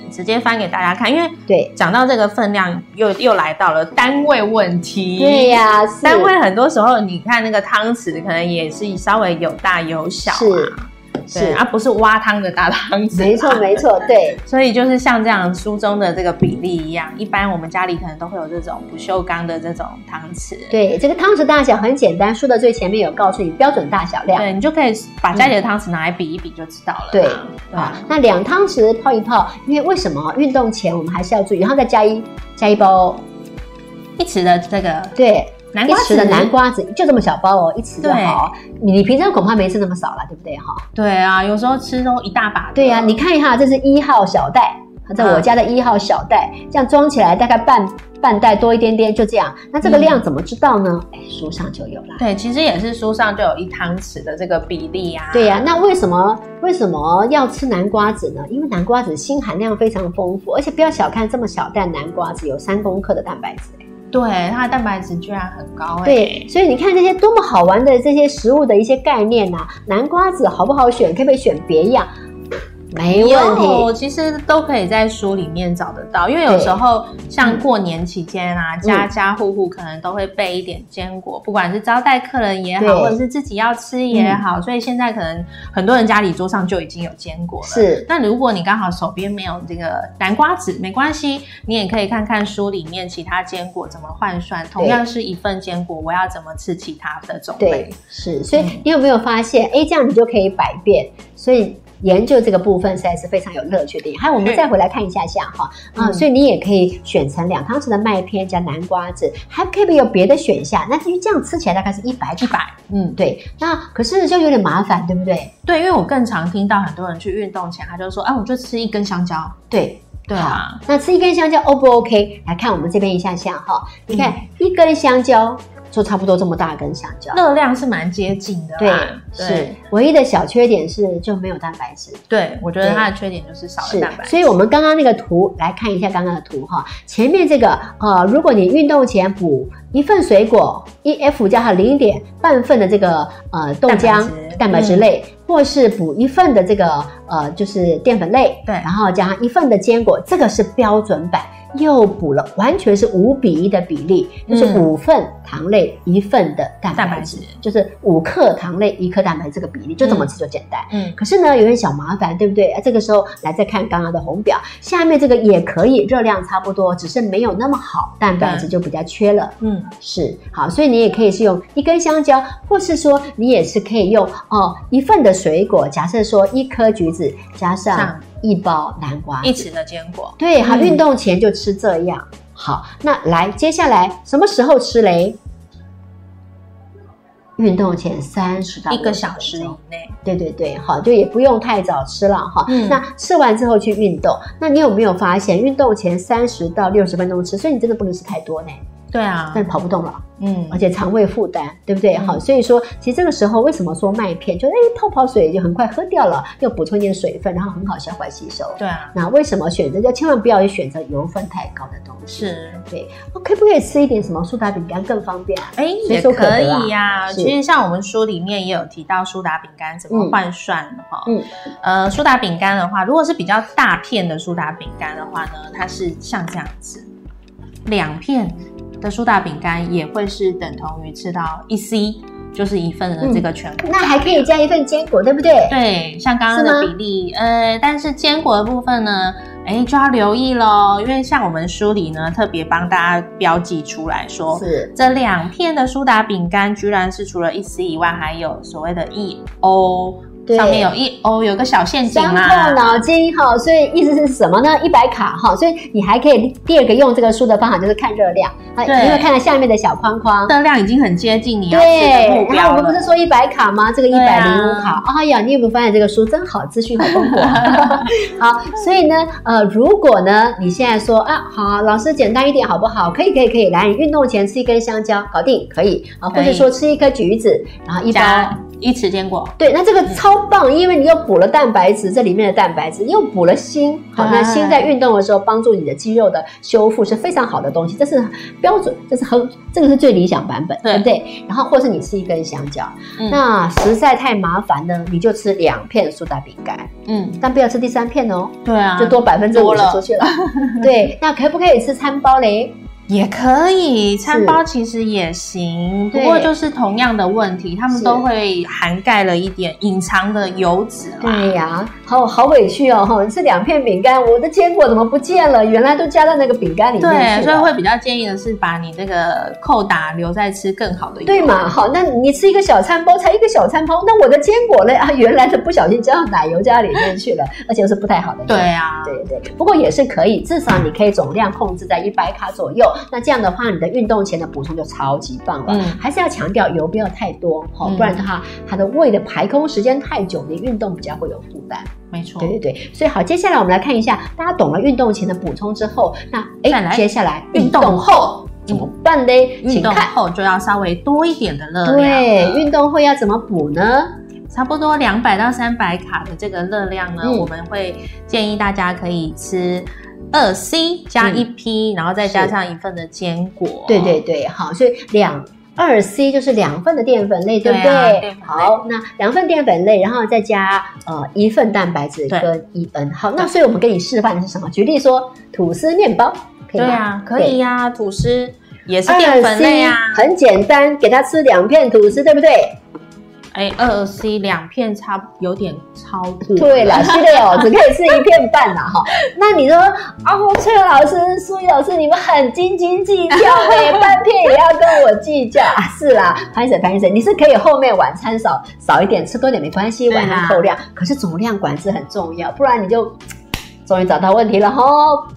[SPEAKER 2] 直接翻给大家看，因为
[SPEAKER 1] 对，
[SPEAKER 2] 讲到这个分量，又又来到了单位问题。
[SPEAKER 1] 对呀，
[SPEAKER 2] 单位很多时候你看那个汤匙，可能也是稍微有大有小啊。是，而不是挖汤的大汤匙。
[SPEAKER 1] 没错，没错，对。*laughs*
[SPEAKER 2] 所以就是像这样书中的这个比例一样，一般我们家里可能都会有这种不锈钢的这种汤匙。
[SPEAKER 1] 对，这个汤匙大小很简单，书的最前面有告诉你标准大小量。
[SPEAKER 2] 对，你就可以把家里的汤匙拿来比一比就知道了。
[SPEAKER 1] 对，啊，那两汤匙泡一泡，因为为什么运动前我们还是要注意，然后再加一加一包
[SPEAKER 2] 一匙的这个
[SPEAKER 1] 对。一匙的南瓜子就这么小包哦，一匙就好。你平常恐怕没吃那么少了，对不对？哈。
[SPEAKER 2] 对啊，有时候吃都一大把。
[SPEAKER 1] 对呀，你看一下，这是一号小袋，在我家的一号小袋，这样装起来大概半半袋多一点点，就这样。那这个量怎么知道呢？哎，书上就有了。
[SPEAKER 2] 对，其实也是书上就有一汤匙的这个比例呀。
[SPEAKER 1] 对呀，那为什么为什么要吃南瓜子呢？因为南瓜子锌含量非常丰富，而且不要小看这么小袋南瓜子，有三公克的蛋白质。
[SPEAKER 2] 对，它的蛋白质居然很高哎。
[SPEAKER 1] 对，所以你看这些多么好玩的这些食物的一些概念呐，南瓜子好不好选？可不可以选别样？没问题，
[SPEAKER 2] 其实都可以在书里面找得到。因为有时候像过年期间啊，家家户户可能都会备一点坚果，不管是招待客人也好，或者是自己要吃也好。所以现在可能很多人家里桌上就已经有坚果了。
[SPEAKER 1] 是，
[SPEAKER 2] 那如果你刚好手边没有这个南瓜子，没关系，你也可以看看书里面其他坚果怎么换算。同样是一份坚果，我要怎么吃其他的种类？
[SPEAKER 1] 是，所以你有没有发现，哎，这样你就可以百变。所以。研究这个部分实在是非常有乐趣的。还有，我们再回来看一下下哈啊，所以你也可以选成两汤匙的麦片加南瓜子，还可以有别的选项。那至于这样吃起来大概是一百
[SPEAKER 2] 一百，
[SPEAKER 1] 嗯，对。那可是就有点麻烦，对不对？
[SPEAKER 2] 对，因为我更常听到很多人去运动前，他就说，啊，我就吃一根香蕉。
[SPEAKER 1] 对，
[SPEAKER 2] 对啊。
[SPEAKER 1] 那吃一根香蕉 O 不 OK？来看我们这边一下下哈，你看一根香蕉。就差不多这么大根香蕉，
[SPEAKER 2] 热量是蛮接近的。
[SPEAKER 1] 对，是唯一的小缺点是就没有蛋白质。
[SPEAKER 2] 对，我觉得它的缺点就是少了蛋白。
[SPEAKER 1] 所以我们刚刚那个图来看一下刚刚的图哈，前面这个呃，如果你运动前补一份水果，E F 加上零点半份的这个呃豆浆蛋白质类，或是补一份的这个呃就是淀粉类，
[SPEAKER 2] 对，
[SPEAKER 1] 然后加上一份的坚果，这个是标准版。又补了，完全是五比一的比例，就是五份糖类一份的蛋白质，就是五克糖类一克蛋白这个比例，就这么吃就简单。嗯，可是呢有点小麻烦，对不对？啊，这个时候来再看刚刚的红表，下面这个也可以，热量差不多，只是没有那么好，蛋白质就比较缺了。嗯，是好，所以你也可以是用一根香蕉，或是说你也是可以用哦一份的水果，假设说一颗橘子加上。一包南瓜，
[SPEAKER 2] 一匙的坚果，
[SPEAKER 1] 对，好，运动前就吃这样。好，那来，接下来什么时候吃嘞？运动前三十到
[SPEAKER 2] 一个小时以内。
[SPEAKER 1] 对对对，好，就也不用太早吃了哈。那吃完之后去运动，那你有没有发现，运动前三十到六十分钟吃，所以你真的不能吃太多呢？
[SPEAKER 2] 对啊，
[SPEAKER 1] 但跑不动了。
[SPEAKER 2] 嗯
[SPEAKER 1] 而且肠胃负担，对不对？
[SPEAKER 2] 嗯
[SPEAKER 1] 好，所以说其实这个时候为什么说麦片就哎泡泡水就很快喝掉了，又补充一点水分，然后很好消化吸收。
[SPEAKER 2] 对啊，
[SPEAKER 1] 那为什么选择就千万不要选择油分太高的东西？
[SPEAKER 2] 是，
[SPEAKER 1] 对，哦可不可以吃一点什么苏打饼干更方便啊？
[SPEAKER 2] 哎，
[SPEAKER 1] 随
[SPEAKER 2] 也可以呀。
[SPEAKER 1] 是
[SPEAKER 2] 其实像我们书里面也有提到苏打饼干怎么
[SPEAKER 1] 嗯
[SPEAKER 2] 换算哈。
[SPEAKER 1] 嗯，
[SPEAKER 2] 呃，苏打饼干的话，如果是比较大片的苏打饼干的话呢，它是像这样子，两片的苏打饼干也会是等同于吃到一 c，就是一份的这个全部。
[SPEAKER 1] 那还可以加一份坚果，对不对？
[SPEAKER 2] 对，像刚刚的比例，呃，但是坚果的部分呢，哎，就要留意喽，因为像我们书里呢，特别帮大家标记出来说，
[SPEAKER 1] 是
[SPEAKER 2] 这两片的苏打饼干，居然是除了一 c 以外，还有所谓的一欧，
[SPEAKER 1] 对
[SPEAKER 2] 上面有一哦，有个小陷阱
[SPEAKER 1] 伤透
[SPEAKER 2] 啦。
[SPEAKER 1] 脑筋哈，所以意思是什么呢？一百卡哈，所以你还可以第二个用这个书的方法就是看热量，啊，
[SPEAKER 2] 对
[SPEAKER 1] 你会看到下面的小框框。
[SPEAKER 2] 热量已经很接近你要吃的
[SPEAKER 1] 对，
[SPEAKER 2] 目
[SPEAKER 1] 然后。我们不是说一百卡吗？这个一百
[SPEAKER 2] 啊
[SPEAKER 1] 零五卡，哎呀，你有没有发现这个书真好，资讯很丰富啊？*laughs* 好，所以呢，呃，如果呢，你现在说啊，好，老师简单一点好不好？可以，可以，可以，来，你运动前吃一根香蕉，搞定，可以啊，或者说吃一颗橘子，然后一包。
[SPEAKER 2] 加一匙坚果，
[SPEAKER 1] 对，那这个超棒，因为你又补了蛋白质，这里面的蛋白质又补了锌，好，那锌在运动的时候帮助你的肌肉的修复是非常好的东西，这是标准，这是很这个是最理想版本，
[SPEAKER 2] 对。
[SPEAKER 1] 对不对？然后或是你吃一根香蕉，
[SPEAKER 2] 嗯。
[SPEAKER 1] 那实在太麻烦呢，你就吃两片苏打饼干，
[SPEAKER 2] 嗯，
[SPEAKER 1] 但不要吃第三片哦，
[SPEAKER 2] 对啊，
[SPEAKER 1] 就多百分之五十出去了。对，那可不可以吃餐包嘞？
[SPEAKER 2] 也可以，餐包其实也行，不过就是同样的问题，他们都会涵盖了一点隐藏的油脂啦。
[SPEAKER 1] 对呀，好好委屈哦，哈，吃两片饼干，我的坚果怎么不见了？原来都加在那个饼干里面。
[SPEAKER 2] 所以会比较建议的是把你那个扣打留在吃更好的油。
[SPEAKER 1] 对嘛？好，那你吃一个小餐包，才一个小餐包，那我的坚果嘞啊，原来是不小心加到奶油加里面去了，而且是不太好的。
[SPEAKER 2] 对啊，
[SPEAKER 1] 对对，不过也是可以，至少你可以总量控制在一百卡左右。那这样的话，你的运动前的补充就超级棒了。
[SPEAKER 2] 嗯
[SPEAKER 1] 还是要强调油不要太多，哈、
[SPEAKER 2] 嗯
[SPEAKER 1] 不然的话，它的胃的排空时间太久，你运动比较会有负担。
[SPEAKER 2] 没错。
[SPEAKER 1] 对对对，所以好，接下来我们来看一下，大家懂了运动前的补充之后，那哎，接下来
[SPEAKER 2] 运动后
[SPEAKER 1] 怎么办嘞？
[SPEAKER 2] 运动。后就要稍微多一点的热量
[SPEAKER 1] 对，
[SPEAKER 2] 了，
[SPEAKER 1] 运动后要怎么补呢？
[SPEAKER 2] 差不多两百到三百卡的这个热量呢，
[SPEAKER 1] 嗯
[SPEAKER 2] 我们会建议大家可以吃二 C 加一 P，、然后再加上一份的坚果。
[SPEAKER 1] 嗯对对对，好，所以两二 C 就是两份的淀粉类，对不
[SPEAKER 2] 对
[SPEAKER 1] 好，那两份淀粉类，然后再加呃一份蛋白质
[SPEAKER 2] 对
[SPEAKER 1] 跟一 N。好，那所以我们给你示范的是什么？举例说，吐司面包，可以吗？
[SPEAKER 2] 对啊，可以呀、吐司也是淀粉类啊。
[SPEAKER 1] 很简单，给他吃两片吐司，对不对？
[SPEAKER 2] 哎，二 C 两片差有点超过。
[SPEAKER 1] 对了，是的哦，*laughs* 只可以吃一片半啦哈。*laughs* 那你说啊，崔老师、苏怡老师，你们很斤斤计较哎，半片也要跟我计较啊？是啦，潘医生潘医生，你是可以后面晚餐少少一点，吃多点没关系，晚上够量。可是总量管制很重要，不然你就。终于找到问题了哈，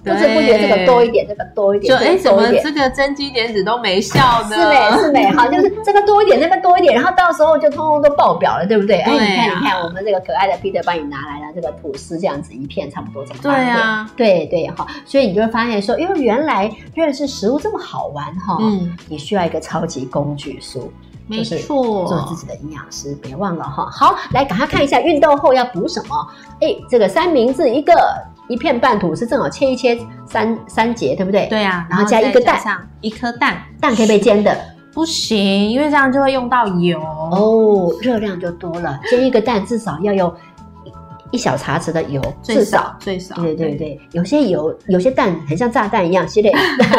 [SPEAKER 1] 不知不觉这个多一点，这个多一点，这
[SPEAKER 2] 就哎，怎么这个增肌减脂都没效呢？
[SPEAKER 1] 是美是美好，就是这个多一点，那个多一点，然后到时候就通通都爆表了，对不对？哎，你看你看，我们这个可爱的 Peter 帮你拿来了这个吐司，这样子一片差不多这么
[SPEAKER 2] 对
[SPEAKER 1] 大片。
[SPEAKER 2] 啊，
[SPEAKER 1] 对对哈，所以你就会发现说，因为原来认识食物这么好玩哈，
[SPEAKER 2] 嗯，
[SPEAKER 1] 你需要一个超级工具书，
[SPEAKER 2] 没错，
[SPEAKER 1] 做自己的营养师，别忘了哈。好，来赶快看一下运动后要补什么。哎，这个三明治一个，一片半吐司正好切一切三三节，对不对？，
[SPEAKER 2] 对啊，
[SPEAKER 1] 然后加一个蛋
[SPEAKER 2] 一颗蛋，
[SPEAKER 1] 蛋可以被煎的。
[SPEAKER 2] 不行，因为这样就会用到油。
[SPEAKER 1] 哦，热量就多了。煎一个蛋至少要有一一小茶匙的油，
[SPEAKER 2] 最
[SPEAKER 1] 至少
[SPEAKER 2] 少。最少，
[SPEAKER 1] 对对对，有些油，有些蛋很像炸弹一样，系列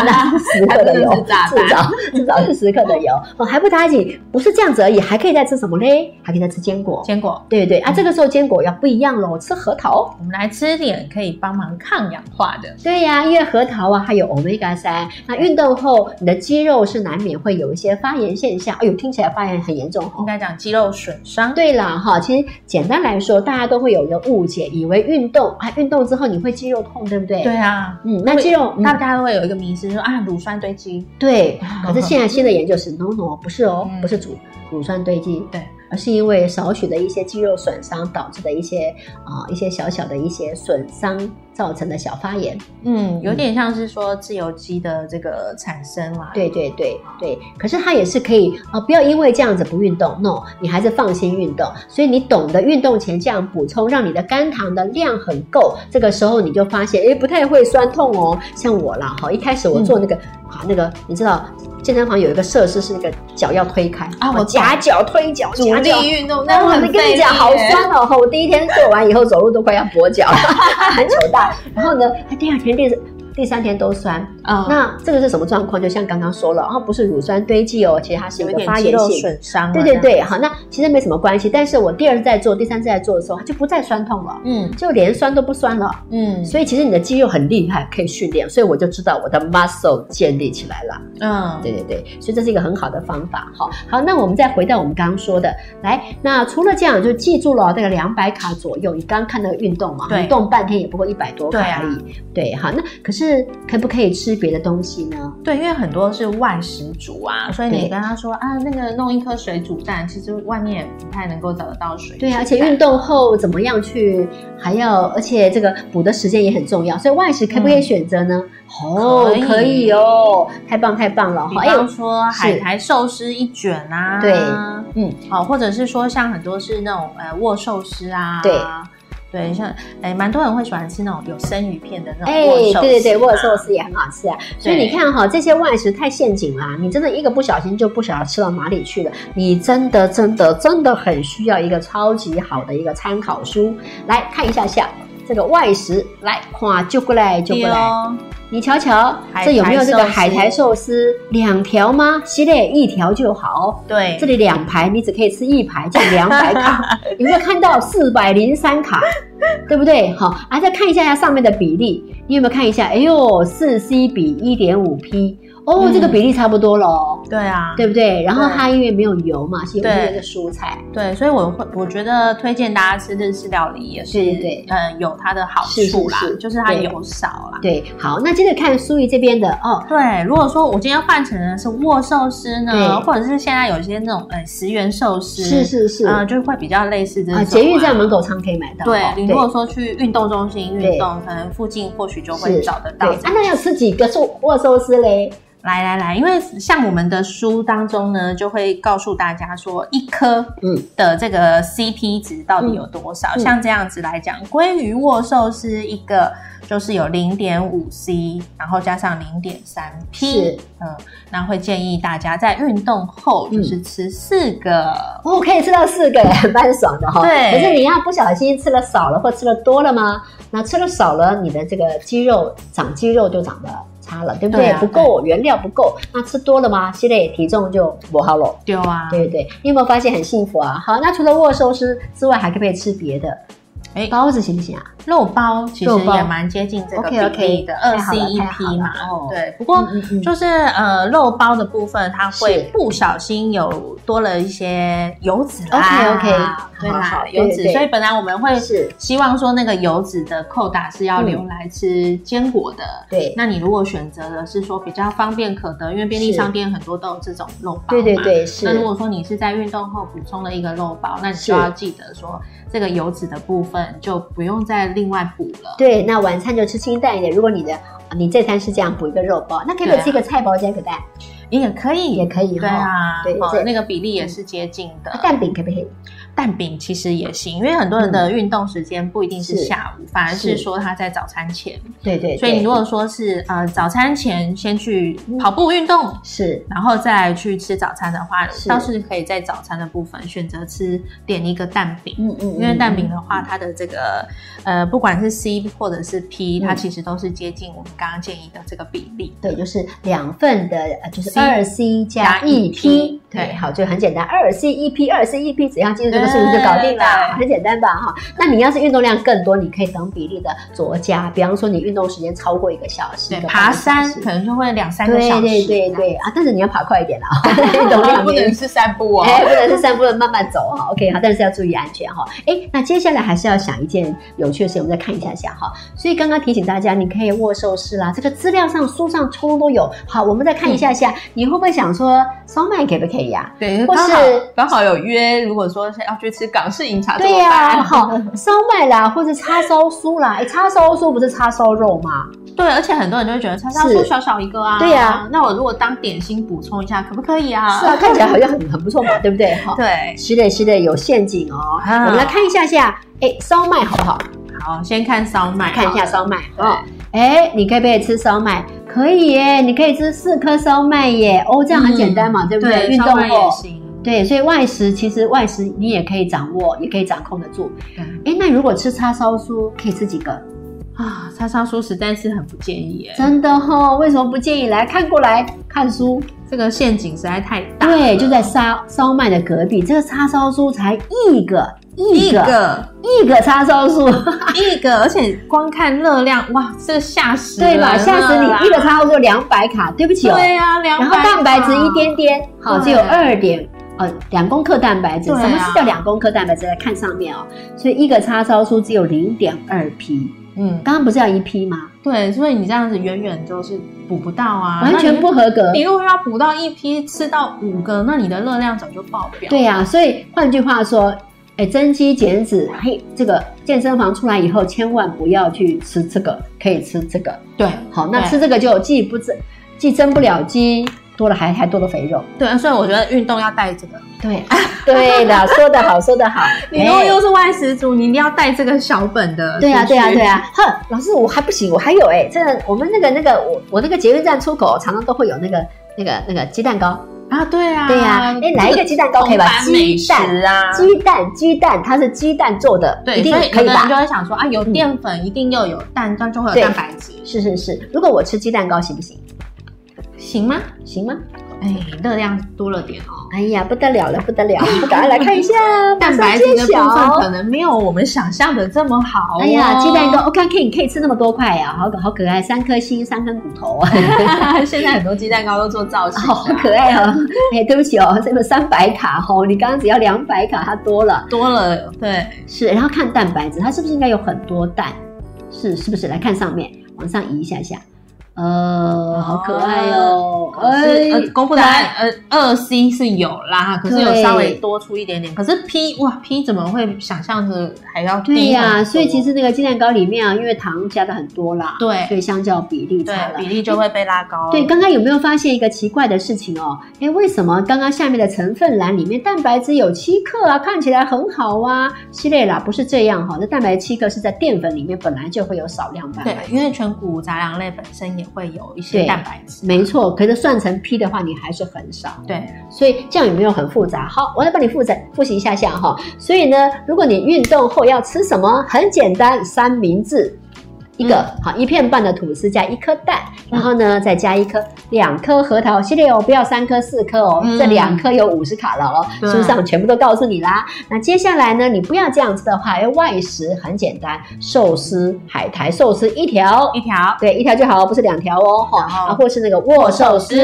[SPEAKER 1] 那是十克的油，至少至少是十克的油 *laughs* 哦，还不打紧，不是这样子而已，还可以再吃什么嘞？还可以再吃坚果。
[SPEAKER 2] 坚果。
[SPEAKER 1] 对对啊，这个时候坚果要不一样喽，吃核桃。
[SPEAKER 2] 我们来吃点可以帮忙抗氧化的。
[SPEAKER 1] 对呀、因为核桃啊，还有 omega 三。那运动后，你的肌肉是难免会有一些发炎现象。哎呦，听起来发炎很严重哦
[SPEAKER 2] 应。该讲肌肉损伤。
[SPEAKER 1] 对了，哈，其实简单来说，大家都会有一个误解，以为运动啊，运动之后你会肌肉痛，对不对？
[SPEAKER 2] 对，啊，
[SPEAKER 1] 嗯，那肌肉，嗯。
[SPEAKER 2] 大家都会有一个迷思，说啊，乳酸堆积。
[SPEAKER 1] 对，*laughs* 可是现在新的研究是，no no，不是哦，
[SPEAKER 2] 嗯。
[SPEAKER 1] 不是乳乳酸堆积，
[SPEAKER 2] 对，
[SPEAKER 1] 而是因为少许的一些肌肉损伤导致的一些啊、一些小小的一些损伤造成的小发炎。
[SPEAKER 2] 嗯，有点像是说自由基的这个产生啦。
[SPEAKER 1] 对对对对，可是它也是可以啊、不要因为这样子不运动，no，你还是放心运动。所以你懂得运动前这样补充，让你的肝糖的量很够，这个时候你就发现，哎，不太会酸痛哦。像我啦，哈，一开始我做那个，啊，那个你知道，健身房有一个设施是那个脚要推开
[SPEAKER 2] 啊我
[SPEAKER 1] 夹脚推脚，
[SPEAKER 2] 阻
[SPEAKER 1] 夹脚
[SPEAKER 2] 力运动，
[SPEAKER 1] 那我跟你讲，好酸哦！我第一天做完以后，走路都快要跛脚了，*laughs* 很糗大。然后呢，第二天、第第三天都酸。
[SPEAKER 2] 嗯，
[SPEAKER 1] 那这个是什么状况？就像刚刚说了，哦不是乳酸堆积哦，其实它是一个发炎性。
[SPEAKER 2] 损伤。
[SPEAKER 1] 对对对，好，那其实没什么关系。但是我第二次在做，第三次在做的时候，它就不再酸痛了，
[SPEAKER 2] 嗯
[SPEAKER 1] 就连酸都不酸了。
[SPEAKER 2] 嗯
[SPEAKER 1] 所以其实你的肌肉很厉害，可以训练，所以我就知道我的 muscle 建立起来了。
[SPEAKER 2] 嗯，
[SPEAKER 1] 对对对，所以这是一个很好的方法。好，好，那我们再回到我们刚刚说的，来，那除了这样，就记住了这个两百卡左右。你刚刚看那个运动嘛，
[SPEAKER 2] 对
[SPEAKER 1] 你动半天也不过一百多卡而已。对，好，那可是可不可以吃别的东西呢？
[SPEAKER 2] 对，因为很多是外食煮啊，所以你跟他说啊，那个弄一颗水煮蛋，其实外面也不太能够找得到水。
[SPEAKER 1] 对啊，而且运动后怎么样去，还要，而且这个补的时间也很重要，所以外食可不可以选择呢？哦，
[SPEAKER 2] 可以
[SPEAKER 1] 哦，太棒太棒了！
[SPEAKER 2] 比方说海苔寿司一卷啊，
[SPEAKER 1] 对嗯，
[SPEAKER 2] 好，或者是说像很多是那种呃握寿司啊，
[SPEAKER 1] 对
[SPEAKER 2] 对，像哎蛮多人会喜欢吃那种有生鱼片的那种
[SPEAKER 1] 哎，
[SPEAKER 2] 握寿司嘛，
[SPEAKER 1] 对对对，握寿司也很好吃啊。所以你看哈，这些外食太陷阱啦，你真的一个不小心就不晓得吃到哪里去了。你真的真的真的很需要一个超级好的一个参考书来看一下下。这个外食来，哇，就过来就过来，
[SPEAKER 2] 哦，
[SPEAKER 1] 你瞧瞧，
[SPEAKER 2] 海
[SPEAKER 1] 这有没有这个海苔寿司？两条吗？系列一条就好。
[SPEAKER 2] 对，
[SPEAKER 1] 这里两排，你只可以吃一排，就两百卡。*laughs* 有没有看到四百零三卡？对不对？好，啊，再看一下下上面的比例，你有没有看一下？哎呦，四 C 比一点五 P，哦，
[SPEAKER 2] 嗯
[SPEAKER 1] 这个比例差不多了哦，
[SPEAKER 2] 对啊，
[SPEAKER 1] 对不对？然后它因为没有油嘛，是有
[SPEAKER 2] 对
[SPEAKER 1] 这个蔬菜，
[SPEAKER 2] 对，所以我会我觉得推荐大家吃日式料理也是，
[SPEAKER 1] 对对。对
[SPEAKER 2] 呃，有它的好处啦，
[SPEAKER 1] 是
[SPEAKER 2] 就是它油少啦。
[SPEAKER 1] 对。好，那接着看苏怡这边的哦，
[SPEAKER 2] 对，如果说我今天换成的是握寿司呢，或者是现在有一些那种呃十元寿司，
[SPEAKER 1] 是是是，
[SPEAKER 2] 呃，
[SPEAKER 1] 啊，
[SPEAKER 2] 就会比较类似这种、
[SPEAKER 1] 捷运站门口常可以买到，
[SPEAKER 2] 对
[SPEAKER 1] 哦
[SPEAKER 2] 你如果说去运动中心
[SPEAKER 1] 对。
[SPEAKER 2] 运动，可能附近或许就会找得到。
[SPEAKER 1] 啊，那要吃几个寿握寿司嘞？
[SPEAKER 2] 来来来，因为像我们的书当中呢，就会告诉大家说一颗
[SPEAKER 1] 嗯
[SPEAKER 2] 的这个 CP 值到底有多少。
[SPEAKER 1] 嗯
[SPEAKER 2] 像这样子来讲，鲑鱼握寿司一个就是有零点五 C，然后加上零点三 P，
[SPEAKER 1] 是
[SPEAKER 2] 嗯，那会建议大家在运动后就是吃四个。
[SPEAKER 1] 哦，可以吃到四个，*laughs* 蛮爽的哈、
[SPEAKER 2] 对
[SPEAKER 1] 可是你要不小心吃了少了或吃了多了吗？那吃了少了，你的这个肌肉长肌肉就长得差了，对不对？
[SPEAKER 2] 对啊
[SPEAKER 1] 不够原料不够，那吃多了吗？系列体重就不好了。
[SPEAKER 2] 对啊，
[SPEAKER 1] 对对对，你有没有发现很幸福啊？好，那除了握寿司之外，还可不可以吃别的？
[SPEAKER 2] 哎
[SPEAKER 1] 包子行不行啊？
[SPEAKER 2] 肉包其实也蛮接近这个比例的，二 C 一 P 嘛。
[SPEAKER 1] 哦
[SPEAKER 2] 对，不过就是呃肉包的部分，它会不小心有多了一些油脂啦。
[SPEAKER 1] OK，OK，
[SPEAKER 2] 对啦油脂。
[SPEAKER 1] 对对
[SPEAKER 2] 所以本来我们会
[SPEAKER 1] 是
[SPEAKER 2] 希望说那个油脂的扣打是要留来吃坚果的。
[SPEAKER 1] 对
[SPEAKER 2] 那你如果选择的是说比较方便可得，因为便利商店很多都有这种肉包
[SPEAKER 1] 对对
[SPEAKER 2] 嘛
[SPEAKER 1] 对是
[SPEAKER 2] 那如果说你是在运动后补充了一个肉包，那你就要记得说这个油脂的部分就不用再另外补了。
[SPEAKER 1] 对，那晚餐就吃清淡一点。如果你的你这餐是这样补一个肉包，那可不可以吃一个菜包加一个蛋？
[SPEAKER 2] 也可以，
[SPEAKER 1] 也可以
[SPEAKER 2] 对啊，那个比例也是接近的。
[SPEAKER 1] 啊蛋饼可不可以？
[SPEAKER 2] 蛋饼其实也行，因为很多人的运动时间不一定是
[SPEAKER 1] 是。
[SPEAKER 2] 下午，反而是
[SPEAKER 1] 是。
[SPEAKER 2] 说他在早餐前。
[SPEAKER 1] 对对，
[SPEAKER 2] 所以你如果说是呃早餐前先去跑步运动，
[SPEAKER 1] 是。
[SPEAKER 2] 然后再去吃早餐的话，倒是可以在早餐的部分选择吃点一个蛋饼。
[SPEAKER 1] 嗯嗯，
[SPEAKER 2] 因为蛋饼
[SPEAKER 1] 嗯
[SPEAKER 2] 的话，它的这个呃，不管是 C 或者是 P，、
[SPEAKER 1] 嗯。
[SPEAKER 2] 它其实都是接近我们刚刚建议的这个比例。
[SPEAKER 1] 对，就是两份的，呃就是二 C 加
[SPEAKER 2] 加
[SPEAKER 1] 一
[SPEAKER 2] 1P 对
[SPEAKER 1] 对，好，就很简单，二 C 一 P，二 C 一 P，只要记住这个是不是就搞定了，很简单吧哈。那你要是运动量更多，你可以等比例的酌加，比方说你运动时间超过一个小时，
[SPEAKER 2] 对，爬山可能就会两三个小时，
[SPEAKER 1] 对对对啊，但是你要爬快一点啦，运动量
[SPEAKER 2] 不能是散步哦，
[SPEAKER 1] 哎，不能是散步，慢慢走哈，OK 好，但是要注意安全哈。哎，那接下来还是要想一件有趣的事情，我们再看一下下哈。所以刚刚提醒大家，你可以握寿司啦，这个资料上书上通通都有。好，我们再看一下下，你会不会想说烧麦可不可以呀？
[SPEAKER 2] 对，或是刚好有约，如果说是要去吃港式饮茶，
[SPEAKER 1] 对呀，好，烧麦啦，或者叉烧酥啦，*laughs* 哎，叉烧酥不是叉烧肉吗？
[SPEAKER 2] 对，而且很多人就会觉得叉烧酥小小一个啊，
[SPEAKER 1] 对呀，
[SPEAKER 2] 那我如果当点心补充一下，可不可以啊？
[SPEAKER 1] 是啊，看起来好像很很不错嘛，*laughs* 对不对？
[SPEAKER 2] 哈，对，
[SPEAKER 1] 是的，是的，有陷阱哦。我们来看一下下，哎，烧麦好不好？
[SPEAKER 2] 好，先看烧麦，
[SPEAKER 1] 看一下烧麦哦。哎，你可以不可以吃烧麦？可以耶，你可以吃四颗烧麦耶。哦，这样很简单嘛，对不对？运动后，对，所以外食其实外食你也可以掌握，也可以掌控得住。哎，那如果吃叉烧酥，可以吃几个？
[SPEAKER 2] 啊，叉烧酥实在是很不建议耶。
[SPEAKER 1] 真的哈？为什么不建议？来看过来看书，
[SPEAKER 2] 这个陷阱实在太大。
[SPEAKER 1] 对，就在烧烧麦的隔壁，这个叉烧酥才一个。
[SPEAKER 2] 一个
[SPEAKER 1] 一个叉烧酥，*laughs*
[SPEAKER 2] 一个，而且光看热量，哇，这个吓死，
[SPEAKER 1] 对吧？吓死你！一个叉烧酥两百卡，对不起
[SPEAKER 2] 哦。对啊，两
[SPEAKER 1] 百。然后蛋白质一点点，好，只有二点呃两公克蛋白质。什么是叫两公克蛋白质？来看上面哦。所以一个叉烧酥只有零点二 P。嗯，刚刚不是要一 P 吗？
[SPEAKER 2] 对，所以你这样子远远就是补不到啊，
[SPEAKER 1] 完全不合格。
[SPEAKER 2] 你如果要补到一 P，吃到五个，那你的热量早就爆表。
[SPEAKER 1] 对呀，所以换句话说。哎，增肌减脂，嘿，这个健身房出来以后，千万不要去吃这个，可以吃这个。
[SPEAKER 2] 对，
[SPEAKER 1] 好，那吃这个就既不增，既增不了肌，多了还还多了肥肉。
[SPEAKER 2] 对啊，所以我觉得运动要带这个。
[SPEAKER 1] 对，*laughs* 对的，说得好，说得好。*laughs*
[SPEAKER 2] 你如果又是外食族，你一定要带这个小本的。
[SPEAKER 1] 对啊，对啊，对啊。哼，老师，我还不行，我还有哎，这个我们那个那个我我那个捷运站出口常常都会有那个那个那个鸡蛋糕。
[SPEAKER 2] 啊，对啊，
[SPEAKER 1] 对呀，哎，来一个鸡蛋糕可以吧？鸡蛋啊，鸡蛋，鸡蛋，它是鸡蛋做的，
[SPEAKER 2] 对，
[SPEAKER 1] 一定可以吧？
[SPEAKER 2] 就会想说啊，有淀粉，一定又有蛋，这样就会有蛋白质。
[SPEAKER 1] 是是是，如果我吃鸡蛋糕行不行？
[SPEAKER 2] 行吗？
[SPEAKER 1] 行吗？
[SPEAKER 2] 哎，热量多了点哦。
[SPEAKER 1] 哎呀，不得了了，不得了！*laughs* 赶快来看一下，*laughs*
[SPEAKER 2] 蛋白质的部分可能没有我们想象的这么好。
[SPEAKER 1] 哎呀，鸡蛋糕，OK，可以，可以吃那么多块呀，好可好可爱，三颗心，三根骨头。*laughs*
[SPEAKER 2] 现在很多鸡蛋糕都做造型，
[SPEAKER 1] 好可爱哦。哎，对不起哦，这个三百卡哦，你刚刚只要两百卡，它多了，
[SPEAKER 2] 多了，对，
[SPEAKER 1] 是。然后看蛋白质，它是不是应该有很多蛋？是，是不是？来看上面，往上移一下下。呃，好可爱哦！
[SPEAKER 2] 呃，公布答案，呃，二 C 是有啦，可是有稍微多出一点点。可是 P 哇，P 怎么会想象着还要低？
[SPEAKER 1] 对呀，所以其实那个鸡蛋糕里面啊，因为糖加的很多啦，
[SPEAKER 2] 对，
[SPEAKER 1] 所以相较比例对，
[SPEAKER 2] 比例就会被拉高。
[SPEAKER 1] 对，刚刚有没有发现一个奇怪的事情哦？哎，为什么刚刚下面的成分栏里面蛋白质有七克啊？看起来很好啊，系列啦，不是这样哈。那蛋白质七克是在淀粉里面本来就会有少量蛋白，
[SPEAKER 2] 对，因为全谷杂粮类本身也。会有一些蛋白质，
[SPEAKER 1] 没错。可是算成 P 的话，你还是很少。
[SPEAKER 2] 对，
[SPEAKER 1] 所以这样有没有很复杂？好，我来帮你复习复习一下下哈。所以呢，如果你运动后要吃什么，很简单，三明治。一个好一片半的吐司加一颗蛋，然后呢再加一颗两颗核桃系列哦，不要三颗四颗哦，这两颗有五十卡了哦，书上全部都告诉你啦。那接下来呢，你不要这样子的话，要外食很简单，寿司海苔寿司一条
[SPEAKER 2] 一条，
[SPEAKER 1] 对一条就好，不是两条哦，哈，或是那个握寿司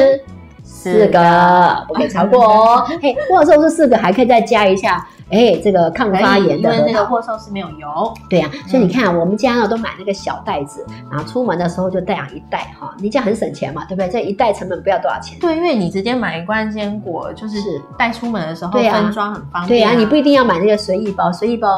[SPEAKER 1] 四个，不可以超过哦。*laughs* 嘿，握寿司四个还可以再加一下。哎，这个抗发炎的，
[SPEAKER 2] 因为那个货寿司没有油。
[SPEAKER 1] 对呀，所以你看，我们家呢都买那个小袋子，然后出门的时候就带上一袋哈，你这样很省钱嘛，对不对？这一袋成本不要多少钱。
[SPEAKER 2] 对，因为你直接买一罐坚果，就是带出门的时候分装很方便。对
[SPEAKER 1] 呀，你不一定要买那个随意包，随意包。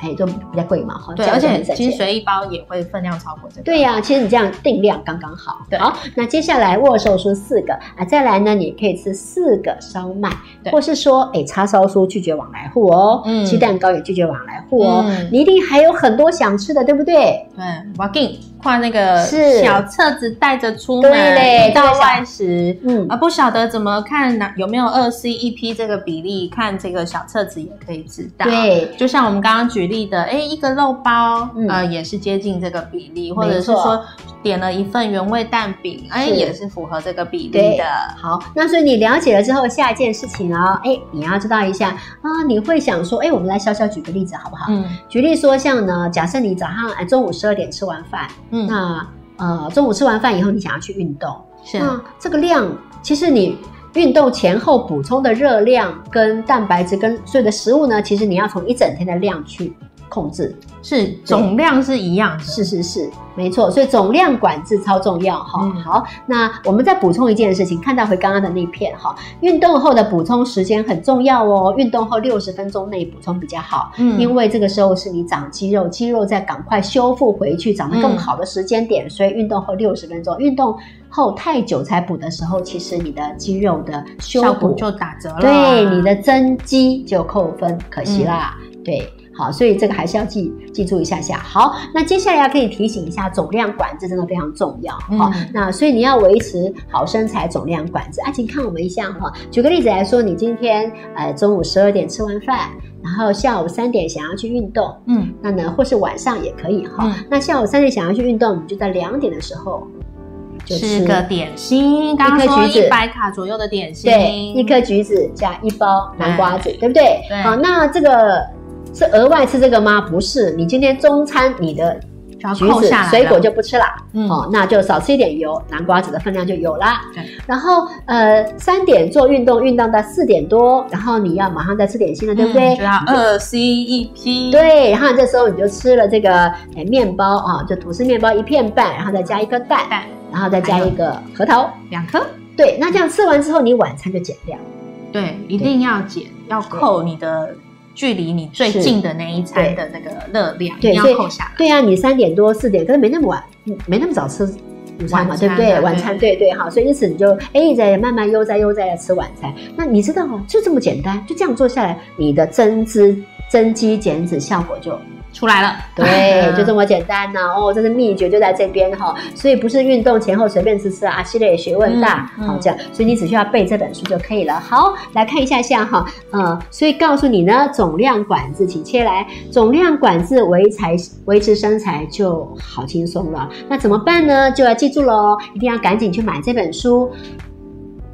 [SPEAKER 1] 哎，就比较贵嘛，哈。
[SPEAKER 2] 对，而且其实随意包也会分量超过这个。
[SPEAKER 1] 对呀，其实你这样定量刚刚好。
[SPEAKER 2] 对。
[SPEAKER 1] 好，那接下来握寿司四个啊，再来呢，你可以吃四个烧麦，或是说，哎，叉烧酥拒绝往来户哦，嗯，鸡蛋糕也拒绝往来户哦，你一定还有很多想吃的，对不对？
[SPEAKER 2] 对，我给画那个小册子带着出门，对到外食，嗯，啊，不晓得怎么看哪有没有二 C 一 P 这个比例，看这个小册子也可以知道。
[SPEAKER 1] 对，
[SPEAKER 2] 就像我们刚刚举例的，哎，一个肉包，呃，也是接近这个比例，或者是说点了一份原味蛋饼，哎，
[SPEAKER 1] 是。
[SPEAKER 2] 也是符合这个比例的。
[SPEAKER 1] 好，那所以你了解了之后，下一件事情哦，哎，你要知道一下啊，你会想说，哎，我们来小小举个例子好不好？
[SPEAKER 2] 嗯。
[SPEAKER 1] 举例说，像呢，假设你早上哎中午十二点吃完饭，
[SPEAKER 2] 嗯，
[SPEAKER 1] 那呃中午吃完饭以后，你想要去运动，
[SPEAKER 2] 是
[SPEAKER 1] 那这个量其实你。运动前后补充的热量跟蛋白质跟所有的食物呢，其实你要从一整天的量去控制。
[SPEAKER 2] 是总量是一样的。
[SPEAKER 1] 是是是，没错，所以总量管制超重要哈。
[SPEAKER 2] 嗯
[SPEAKER 1] 好，那我们再补充一件事情，看到回刚刚的那片哈，运动后的补充时间很重要哦，运动后六十分钟内补充比较好，
[SPEAKER 2] 嗯
[SPEAKER 1] 因为这个时候是你长肌肉，肌肉在赶快修复回去，长得更好的时间点，所以运动后六十分钟，运动后太久才补的时候，其实你的肌肉的修补
[SPEAKER 2] 效果就打折了啊。
[SPEAKER 1] 对你的增肌就扣分，可惜啦。对，好，所以这个还是要记记住一下下。好，那接下来要可以提醒一下，总量管制真的非常重要。好、
[SPEAKER 2] 嗯
[SPEAKER 1] 那所以你要维持好身材，总量管制。啊，请看我们一下哈。举个例子来说，你今天呃中午十二点吃完饭，然后下午三点想要去运动，
[SPEAKER 2] 嗯
[SPEAKER 1] 那呢或是晚上也可以哈。
[SPEAKER 2] 嗯
[SPEAKER 1] 那下午三点想要去运动，你就在两点的时候就
[SPEAKER 2] 吃个点心，刚刚说
[SPEAKER 1] 一颗橘子
[SPEAKER 2] 一百卡左右的点心，
[SPEAKER 1] 对，一颗橘子加一包南瓜子，对不对？
[SPEAKER 2] 对
[SPEAKER 1] 好，那这个是额外吃这个吗？不是，你今天中餐你的橘子
[SPEAKER 2] 下
[SPEAKER 1] 水果就不吃了，
[SPEAKER 2] 嗯
[SPEAKER 1] 哦，那就少吃一点油，南瓜子的分量就有啦。
[SPEAKER 2] 对，
[SPEAKER 1] 然后呃三点做运动，运动到四点多，然后你要马上再吃点心了，对不对？
[SPEAKER 2] 嗯就要二 C 一 P，，
[SPEAKER 1] 对，然后这时候你就吃了这个哎面包啊，就吐司面包一片半，然后再加一颗蛋，
[SPEAKER 2] 蛋
[SPEAKER 1] 然后再加一个核桃。
[SPEAKER 2] 两颗，
[SPEAKER 1] 对，那这样吃完之后，你晚餐就减量。
[SPEAKER 2] 对，一定要减，要扣你的距离你最近的那一餐的那个热量，一
[SPEAKER 1] 对，
[SPEAKER 2] 要扣下来。
[SPEAKER 1] 对啊，你三点多四点，可是没那么晚，嗯没那么早吃午餐嘛，
[SPEAKER 2] 餐
[SPEAKER 1] 对不对？
[SPEAKER 2] 啊
[SPEAKER 1] 晚餐，
[SPEAKER 2] 对
[SPEAKER 1] 对对，好，所以因此你就哎在慢慢悠哉悠哉的吃晚餐。那你知道哦，就这么简单，就这样做下来，你的增脂、增肌、减脂效果就
[SPEAKER 2] 出来了，
[SPEAKER 1] 对，*laughs* 就这么简单呢、哦，这是秘诀就在这边哈、所以不是运动前后随便吃吃啊，系列学问大，
[SPEAKER 2] 嗯嗯
[SPEAKER 1] 好、这样，所以你只需要背这本书就可以了。好，来看一下下哈，呃，所以告诉你呢，总量管制，请切来，总量管制维才维持身材就好轻松了。那怎么办呢？就要记住喽，一定要赶紧去买这本书。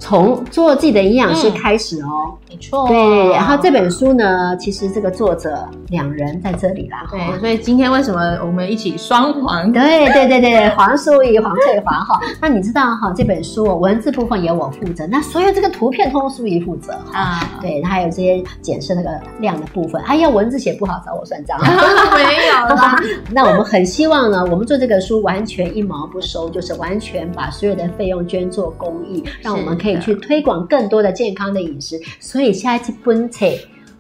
[SPEAKER 1] 从做自己的营养师
[SPEAKER 2] 嗯
[SPEAKER 1] 开始哦，
[SPEAKER 2] 没错。
[SPEAKER 1] 对，然后这本书呢，其实这个作者两人在这里啦，哈
[SPEAKER 2] 对，所以今天为什么我们一起双黄？
[SPEAKER 1] 对对对对，黄淑仪、黄翠华哈。那你知道哈，这本书哦文字部分由我负责，那所有这个图片通通淑仪负责哈。
[SPEAKER 2] 啊，
[SPEAKER 1] 对，还有这些检视那个量的部分，哎呀，文字写不好找我算账。*laughs*
[SPEAKER 2] 没有啦，*laughs*
[SPEAKER 1] 那我们很希望呢，我们做这个书完全一毛不收，就是完全把所有的费用捐做公益，让我们可以去推广更多的健康的饮食。所以下一期本册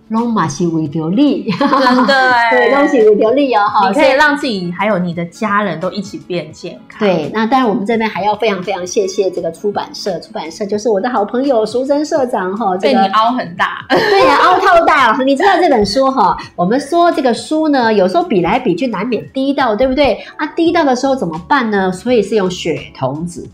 [SPEAKER 1] 拢嘛是为着你，
[SPEAKER 2] 真的哎，*laughs*
[SPEAKER 1] 对，拢是为着你哦哈。
[SPEAKER 2] 你可以让自己还有你的家人都一起变健康。
[SPEAKER 1] 对，那当然我们这边还要非常非常谢谢这个出版社，出版社就是我的好朋友淑珍社长哈，这
[SPEAKER 2] 被你凹很大，
[SPEAKER 1] 对呀、凹套大了。你知道这本书哈，我们说这个书呢，有时候比来比去难免低到，对不对？啊，低到的时候怎么办呢？所以是用血童子，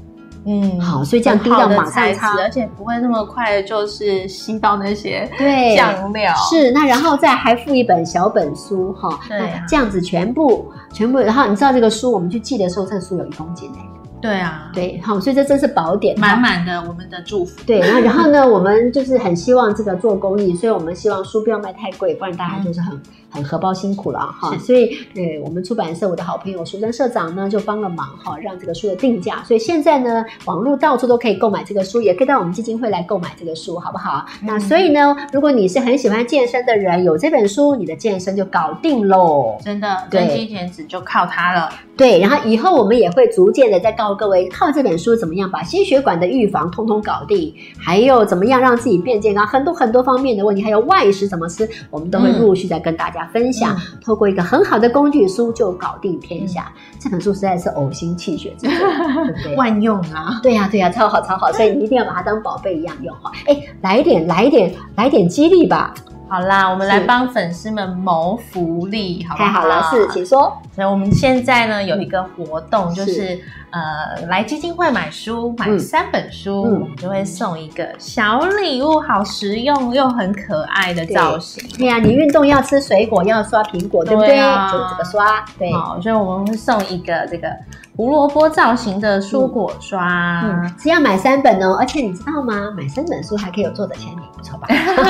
[SPEAKER 2] 嗯
[SPEAKER 1] 好，所以这样低到马上
[SPEAKER 2] 材质，
[SPEAKER 1] 擦，
[SPEAKER 2] 而且不会那么快就是吸到那些
[SPEAKER 1] 对。
[SPEAKER 2] 酱料。
[SPEAKER 1] 是，那然后再还附一本小本书哈，
[SPEAKER 2] 对啊
[SPEAKER 1] 那这样子全部全部，然后你知道这个书我们去寄的时候，这个书有一公斤哎，
[SPEAKER 2] 对啊，
[SPEAKER 1] 对，好，所以这真是宝典，
[SPEAKER 2] 满满的我们的祝福。
[SPEAKER 1] 对，然后然后呢，我们就是很希望这个做公益，所以我们希望书不要卖太贵，不然大家就是很、很荷包辛苦了哈。所以呃，我们出版社我的好朋友淑珍社长呢就帮了忙哈，让这个书的定价。所以现在呢，网络到处都可以购买这个书，也可以到我们基金会来购买这个书，好不好？那所以呢，如果你是很喜欢健身的人，有这本书，你的健身就搞定喽。
[SPEAKER 2] 真的，
[SPEAKER 1] 对
[SPEAKER 2] 增肌减脂就靠它了。
[SPEAKER 1] 对，然后以后我们也会逐渐的再告诉各位，靠这本书怎么样把心血管的预防通通搞定，还有怎么样让自己变健康，很多很多方面的问题，还有外食怎么吃，我们都会陆续再跟大家分享。
[SPEAKER 2] 嗯
[SPEAKER 1] 透过一个很好的工具书就搞定天下，这本书实在是呕心泣血之作，对不对？*laughs*
[SPEAKER 2] 万用啊！
[SPEAKER 1] 对呀、对呀、超好超好，所以你一定要把它当宝贝一样用哈。哎，来一点，来一点，来一点激励吧。
[SPEAKER 2] 好啦，我们来帮粉丝们谋福利，好不好？
[SPEAKER 1] 太好了，是，请说。
[SPEAKER 2] 所以我们现在呢有一个活动，就是呃来基金会买书，买三本书，我们就会送一个小礼物，好实用又很可爱的造型。
[SPEAKER 1] 对呀，你运动要吃水果，要刷苹果，对不对？就这个刷，对。
[SPEAKER 2] 好，所以我们会送一个这个。胡萝卜造型的蔬果刷，嗯，
[SPEAKER 1] 只要买三本哦。而且你知道吗？买三本书还可以有作者签名，不错吧？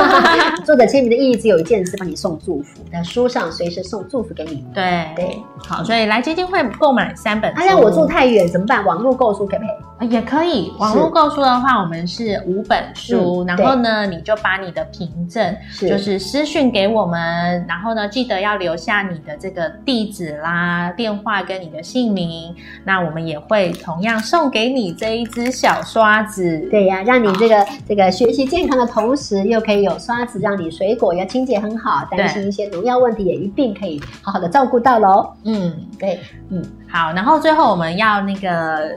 [SPEAKER 1] *laughs* 作者签名的意义只有一件事：帮你送祝福，在书上随时送祝福给你。
[SPEAKER 2] 对对，好，所以来基金会购买三本。
[SPEAKER 1] 他让我住太远怎么办？网络购书可不可以？
[SPEAKER 2] 也可以。网络购书的话，我们是五本书，然后呢，你就把你的凭证就是私讯给我们，然后呢，记得要留下你的这个地址啦、电话跟你的姓名。那我们也会同样送给你这一支小刷子，
[SPEAKER 1] 对呀，让你这个这个学习健康的同时，又可以有刷子，让你水果要清洁很好，担心一些农药问题也一并可以好好的照顾到喽。嗯，对，
[SPEAKER 2] 嗯，好，然后最后我们要那个，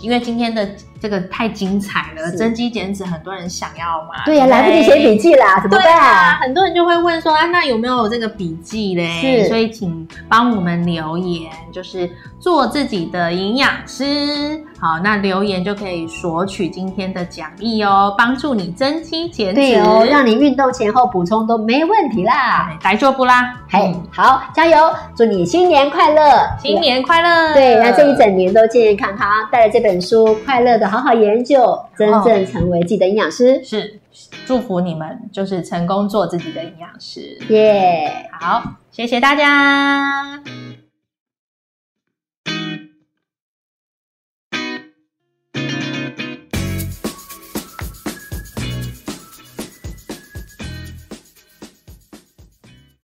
[SPEAKER 2] 因为今天的。这个太精彩了，增肌减脂，很多人想要嘛？
[SPEAKER 1] 对呀，来不及写笔记啦，怎么办？
[SPEAKER 2] 啊很多人就会问说，啊，那有没有这个笔记嘞？是，所以请帮我们留言，就是做自己的营养师。好，那留言就可以索取今天的奖励哦，帮助你增肌减脂，
[SPEAKER 1] 对哦，让你运动前后补充都没问题啦。
[SPEAKER 2] 来做不啦？
[SPEAKER 1] 嘿，好，加油！祝你新年快乐，
[SPEAKER 2] 新年快乐！
[SPEAKER 1] 对，那这一整年都健健康康，带着这本书，快乐的。好好研究，真正成为自己的营养师。
[SPEAKER 2] 是，祝福你们，就是成功做自己的营养师。耶，好，谢谢大家。